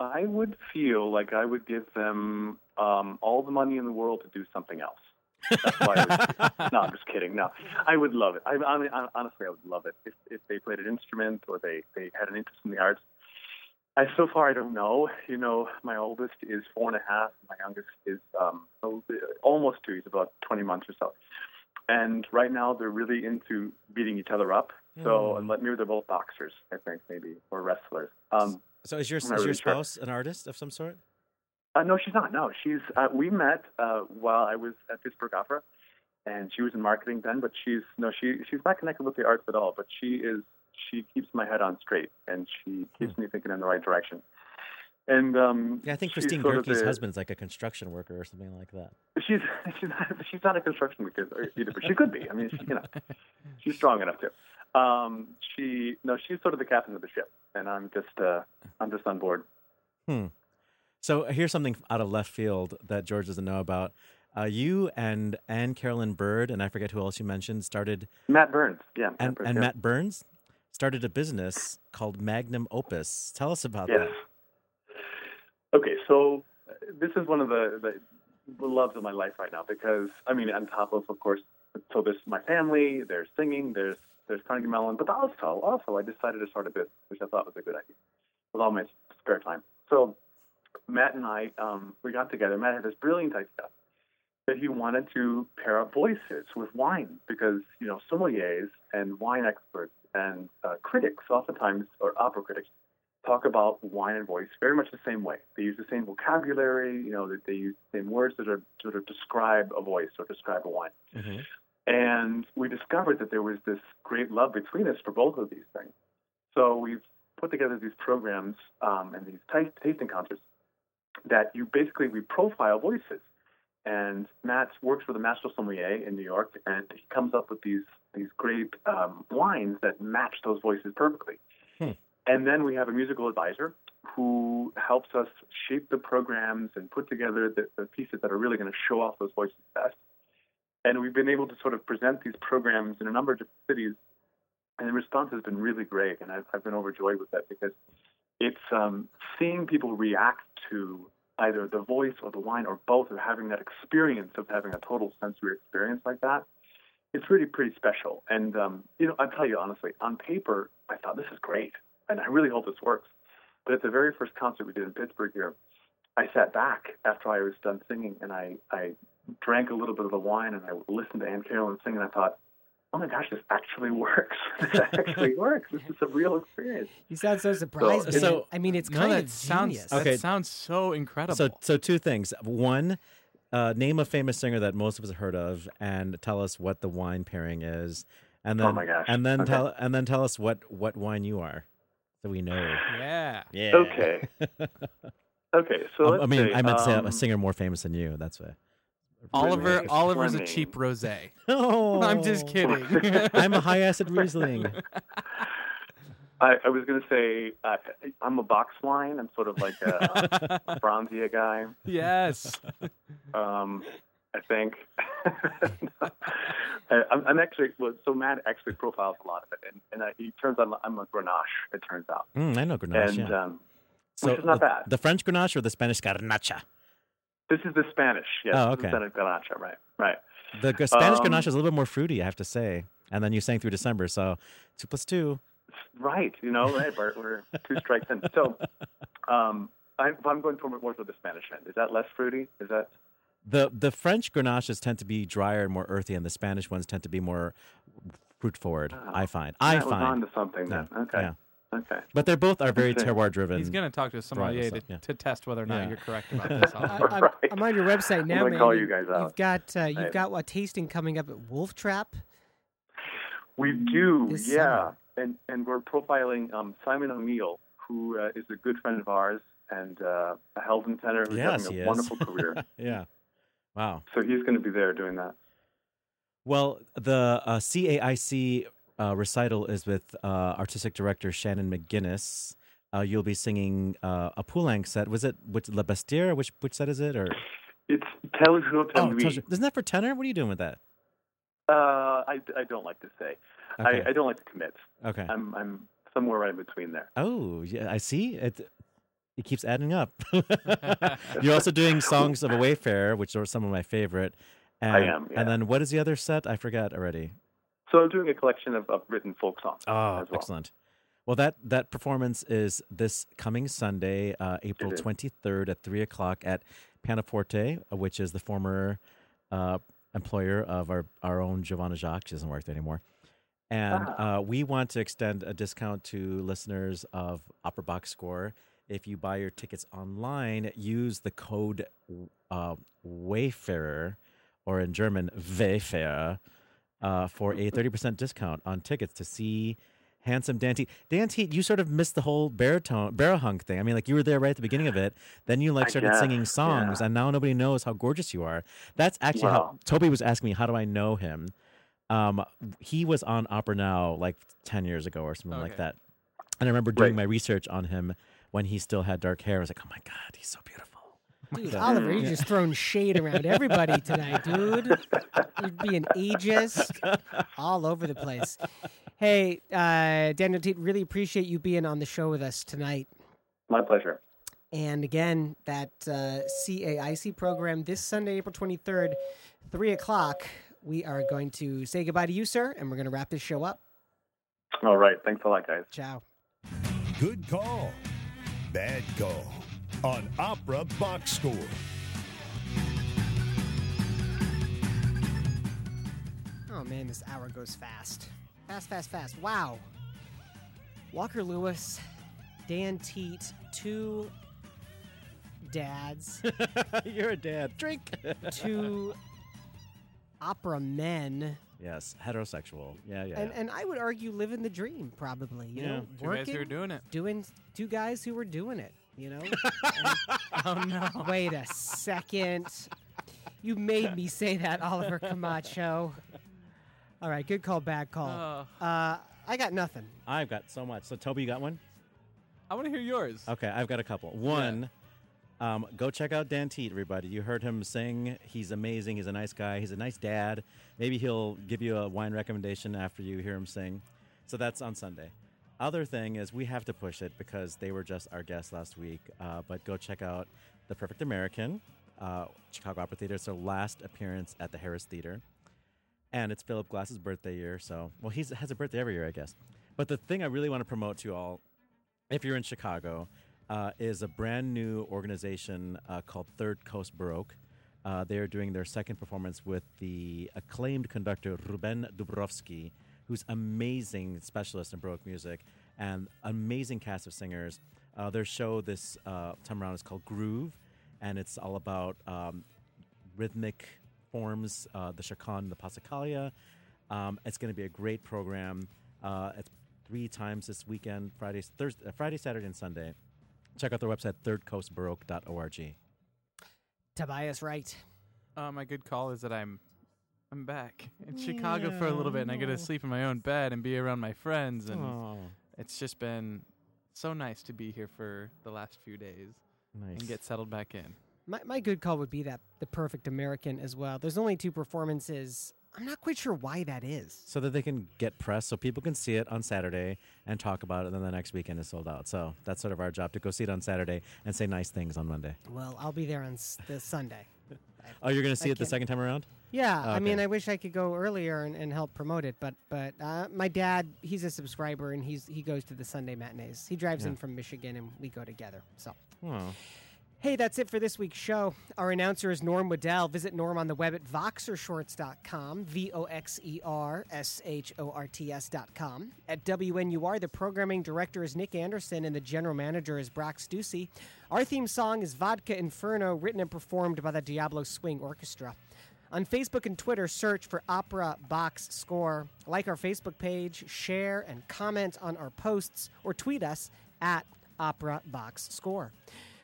I would feel like I would give them um, all the money in the world to do something else. That's why I would, no, I'm just kidding. No, I would love it. I, I mean, hon- honestly, I would love it if, if they played an instrument or they, they had an interest in the arts. I so far I don't know. You know, my oldest is four and a half. My youngest is um, almost two. He's about 20 months or so. And right now they're really into beating each other up. So and let maybe they're both boxers, I think, maybe or wrestlers. Um, so is your is your really sure. spouse an artist of some sort uh, no, she's not. No, she's. Uh, we met uh, while I was at Pittsburgh Opera, and she was in marketing then. But she's no, she she's not connected with the arts at all. But she is. She keeps my head on straight, and she keeps me thinking in the right direction. And um, yeah i think christine Goerke's husband's like a construction worker or something like that She's she's not, she's not a construction worker either, but she could be. I mean, she, you know, she's strong enough to. Um, she no, she's sort of the captain of the ship, and I'm just uh, I'm just on board. Hmm. So here's something out of left field that George doesn't know about. Uh, you and Anne Carolyn Bird, and I forget who else you mentioned, started, Matt Burns, yeah, Matt and, Burns, and yeah. Matt Burns started a business called Magnum Opus. Tell us about Yes. that. Okay, so uh, this is one of the, the loves of my life right now because I mean, on top of of course, so there's my family, there's singing, there's there's Carnegie Mellon, but also also I decided to start a business, which I thought was a good idea with all my spare time. So Matt and I um, we got together. Matt had this brilliant idea that he wanted to pair up voices with wine because you know sommeliers and wine experts and uh, critics oftentimes or opera critics talk about wine and voice very much the same way. They use the same vocabulary, you know, that they use the same words that are sort of describe a voice or describe a wine. Mhm. And we discovered that there was this great love between us for both of these things. So we've put together these programs um, and these t- tasting concerts that you basically we profile voices. And Matt works for the Master Sommelier in New York, and he comes up with these these great um, wines that match those voices perfectly. And then we have a musical advisor who helps us shape the programs and put together the, the pieces that are really going to show off those voices best. And we've been able to sort of present these programs in a number of different cities, and the response has been really great. And I've, I've been overjoyed with that because it's um, seeing people react to either the voice or the wine or both, or having that experience of having a total sensory experience like that. It's really pretty special. And um, you know, I'll tell you honestly, on paper, I thought this is great, and I really hope this works. But at the very first concert we did in Pittsburgh here, I sat back after I was done singing, and I I drank a little bit of the wine, and I listened to Anne Carolyn sing, and I thought, oh my gosh, this actually works. this actually works. This is a real experience. You sound so surprised. but So- I mean, it's no, kind that of sounds genius. that Okay. sounds so incredible. So, so two things. One, uh, name a famous singer that most of us have heard of, and tell us what the wine pairing is, and then Oh my gosh. and then Okay. tell and then tell us what what wine you are, so we know. yeah. Yeah. Okay. Okay, so Um, let's I mean, say, I meant to say um, a singer more famous than you. That's why. Oliver Renee Oliver's a cheap rosé. Oh, I'm just kidding. I'm a high acid Riesling. I, I was going to say uh, I'm a box wine. I'm sort of like a, a Franzia guy. yes. Um, I think. I, I'm, I'm actually well, so Matt actually profiles a lot of it, and, and I, he turns out I'm a Grenache. It turns out, Mm, I know Grenache. and yeah. um, so which is not the, bad. The French Grenache or the Spanish Garnacha? This is the Spanish. Yes. Oh, okay. Senate Ganache, right? Right. The Spanish Um, Grenache is a little bit more fruity, I have to say. And then you sang through December, so two plus two. Right. You know, right. We're, we're two strikes in. So, um, I'm, I'm going for more for the Spanish end. Is that less fruity? Is that? The the French Grenaches tend to be drier and more earthy, and the Spanish ones tend to be more fruit forward. Oh. I find. I that was on to something then. Yeah, Okay. yeah. Okay. But they're both are very terroir driven. He's going to talk to somebody sommelier to, yeah. to test whether or not Yeah. you're correct about this. I, I'm, Right. I'm on your website now, gonna man. call you guys out. You've got uh, you've Right. got a tasting coming up at Wolf Trap. We do, This yeah. summer. And and we're profiling um, Simon O'Neill, who uh, is a good friend of ours and uh, a Helden tenor who's Yes, having a wonderful career. yeah. Wow. So he's going to be there doing that. Well, the uh, CAIC uh, recital is with uh, artistic director Shannon McGinnis. Uh, you'll be singing uh, a Poulenc set. Was it which Le Bastille? Which which set is it? Or It's Telejour oh, isn't that for tenor? What are you doing with that? Uh, I, I don't like to say. Okay. I, I don't like to commit. okay. I'm I'm somewhere right in between there. Oh, yeah, I see. It it keeps adding up. You're also doing songs of a Wayfarer, which are some of my favorite. And, I am, yeah. And then what is the other set? I forgot already. So I'm doing a collection of, of written folk songs. Oh, as well. excellent. Well, that that performance is this coming Sunday, uh, April It is. twenty third at three o'clock at Pianoforte, uh, which is the former uh, employer of our our own Giovanna Jacques. She doesn't work there anymore. And Ah. uh, we want to extend a discount to listeners of Opera Box Score. If you buy your tickets online, use the code uh, Wayfarer, or in German Wayfarer, uh, for a thirty percent discount on tickets to see handsome Dan Teadt. Dan Teadt, you sort of missed the whole baritone barihunk thing. I mean, like you were there right at the beginning of it. Then you like started guess, singing songs, yeah. and now nobody knows how gorgeous you are. That's actually how Toby was asking me, how do I know him? Um, he was on Opera Now like ten years ago or something like that. And I remember doing Right. my research on him when he still had dark hair. I was like, oh my god, he's so beautiful. Dude, So- Oliver, you're just throwing shade around everybody tonight, dude. You'd be an ageist all over the place. Hey, uh, Daniel Teadt, really appreciate you being on the show with us tonight. My pleasure. And again, that uh, CAIC program this Sunday, April 23rd, 3 o'clock. We are going to say goodbye to you, sir, and we're going to wrap this show up. All right. Thanks a lot, guys. Ciao. Good call. Bad call. On Opera Box Score. Oh man, this hour goes fast. Fast, fast, fast. Wow. Walker Lewis, Dan Teadt, two dads, You're a dad. Drink. two opera men, yes, heterosexual. Yeah, yeah. and, yeah. and I would argue living the dream, probably. You Yeah. know, Two guys who are doing it. doing two guys who were doing it. You know. Oh no. Wait a second. You made me say that, Oliver Camacho. All right, good call, bad call. Oh, Uh, I got nothing. I've got so much. So Toby, you got one? I want to hear yours. Okay, I've got a couple. One, um, go check out Dan Teadt, everybody. You heard him sing. He's amazing. He's a nice guy. He's a nice dad. Maybe he'll give you a wine recommendation after you hear him sing. So that's on Sunday. Other thing is we have to push it because they were just our guests last week. Uh, but go check out The Perfect American, uh, Chicago Opera Theater. It's their last appearance at the Harris Theater. And it's Philip Glass's birthday year. So, well, he has a birthday every year, I guess. But the thing I really want to promote to you all if you're in Chicago, uh, is a brand new organization uh, called Third Coast Baroque. Uh, they are doing their second performance with the acclaimed conductor Ruben Dubrovsky, who's amazing specialist in Baroque music and amazing cast of singers. Uh, their show this uh, time around is called Groove, and it's all about um, rhythmic forms, uh, the chaconne, the passacaglia. Um, it's going to be a great program. It's three times this weekend: Friday, Thursday, Friday, Saturday, and Sunday. Check out their website, thirdcoastbaroque.org. Tobias Wright. Uh, my good call is that I'm I'm back in Chicago for a little bit, and I get to sleep in my own bed and be around my friends, and Oh, it's just been so nice to be here for the last few days nice. and get settled back in. My, my good call would be that the perfect American as well. There's only two performances I'm not quite sure why that is. so that they can get press, so people can see it on Saturday and talk about it, and then the next weekend is sold out. So that's sort of our job to go see it on Saturday and say nice things on Monday. Well, I'll be there on s- this Sunday. Oh, you're going to see I it the second time around? Yeah, I mean, I wish I could go earlier and, and help promote it, but but uh, my dad, he's a subscriber and he's he goes to the Sunday matinees. He drives in from Michigan and we go together. So. Oh. Hey, that's it for this week's show. Our announcer is Norm Waddell. Visit Norm on the web at voxershorts.com, V O X E R S H O R T S.com. At WNUR, the programming director is Nick Anderson and the general manager is Brock Stussy. Our theme song is Vodka Inferno, written and performed by the Diablo Swing Orchestra. On Facebook and Twitter, search for Opera Box Score. Like our Facebook page, share and comment on our posts, or tweet us at Opera Box Score.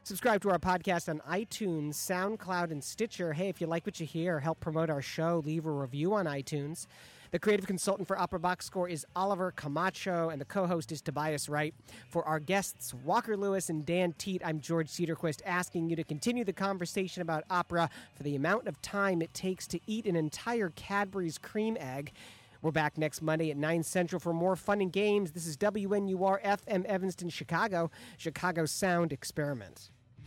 Subscribe to our podcast on iTunes, SoundCloud, and Stitcher. Hey, if you like what you hear, help promote our show, leave a review on iTunes. The creative consultant for Opera Box Score is Oliver Camacho, and the co host is Tobias Wright. For our guests, Walker Lewis and Dan Teadt, I'm George Cederquist, asking you to continue the conversation about opera for the amount of time it takes to eat an entire Cadbury's cream egg. We're back next Monday at 9 Central for more fun and games. This is WNUR FM Evanston, Chicago, Chicago Sound Experiment.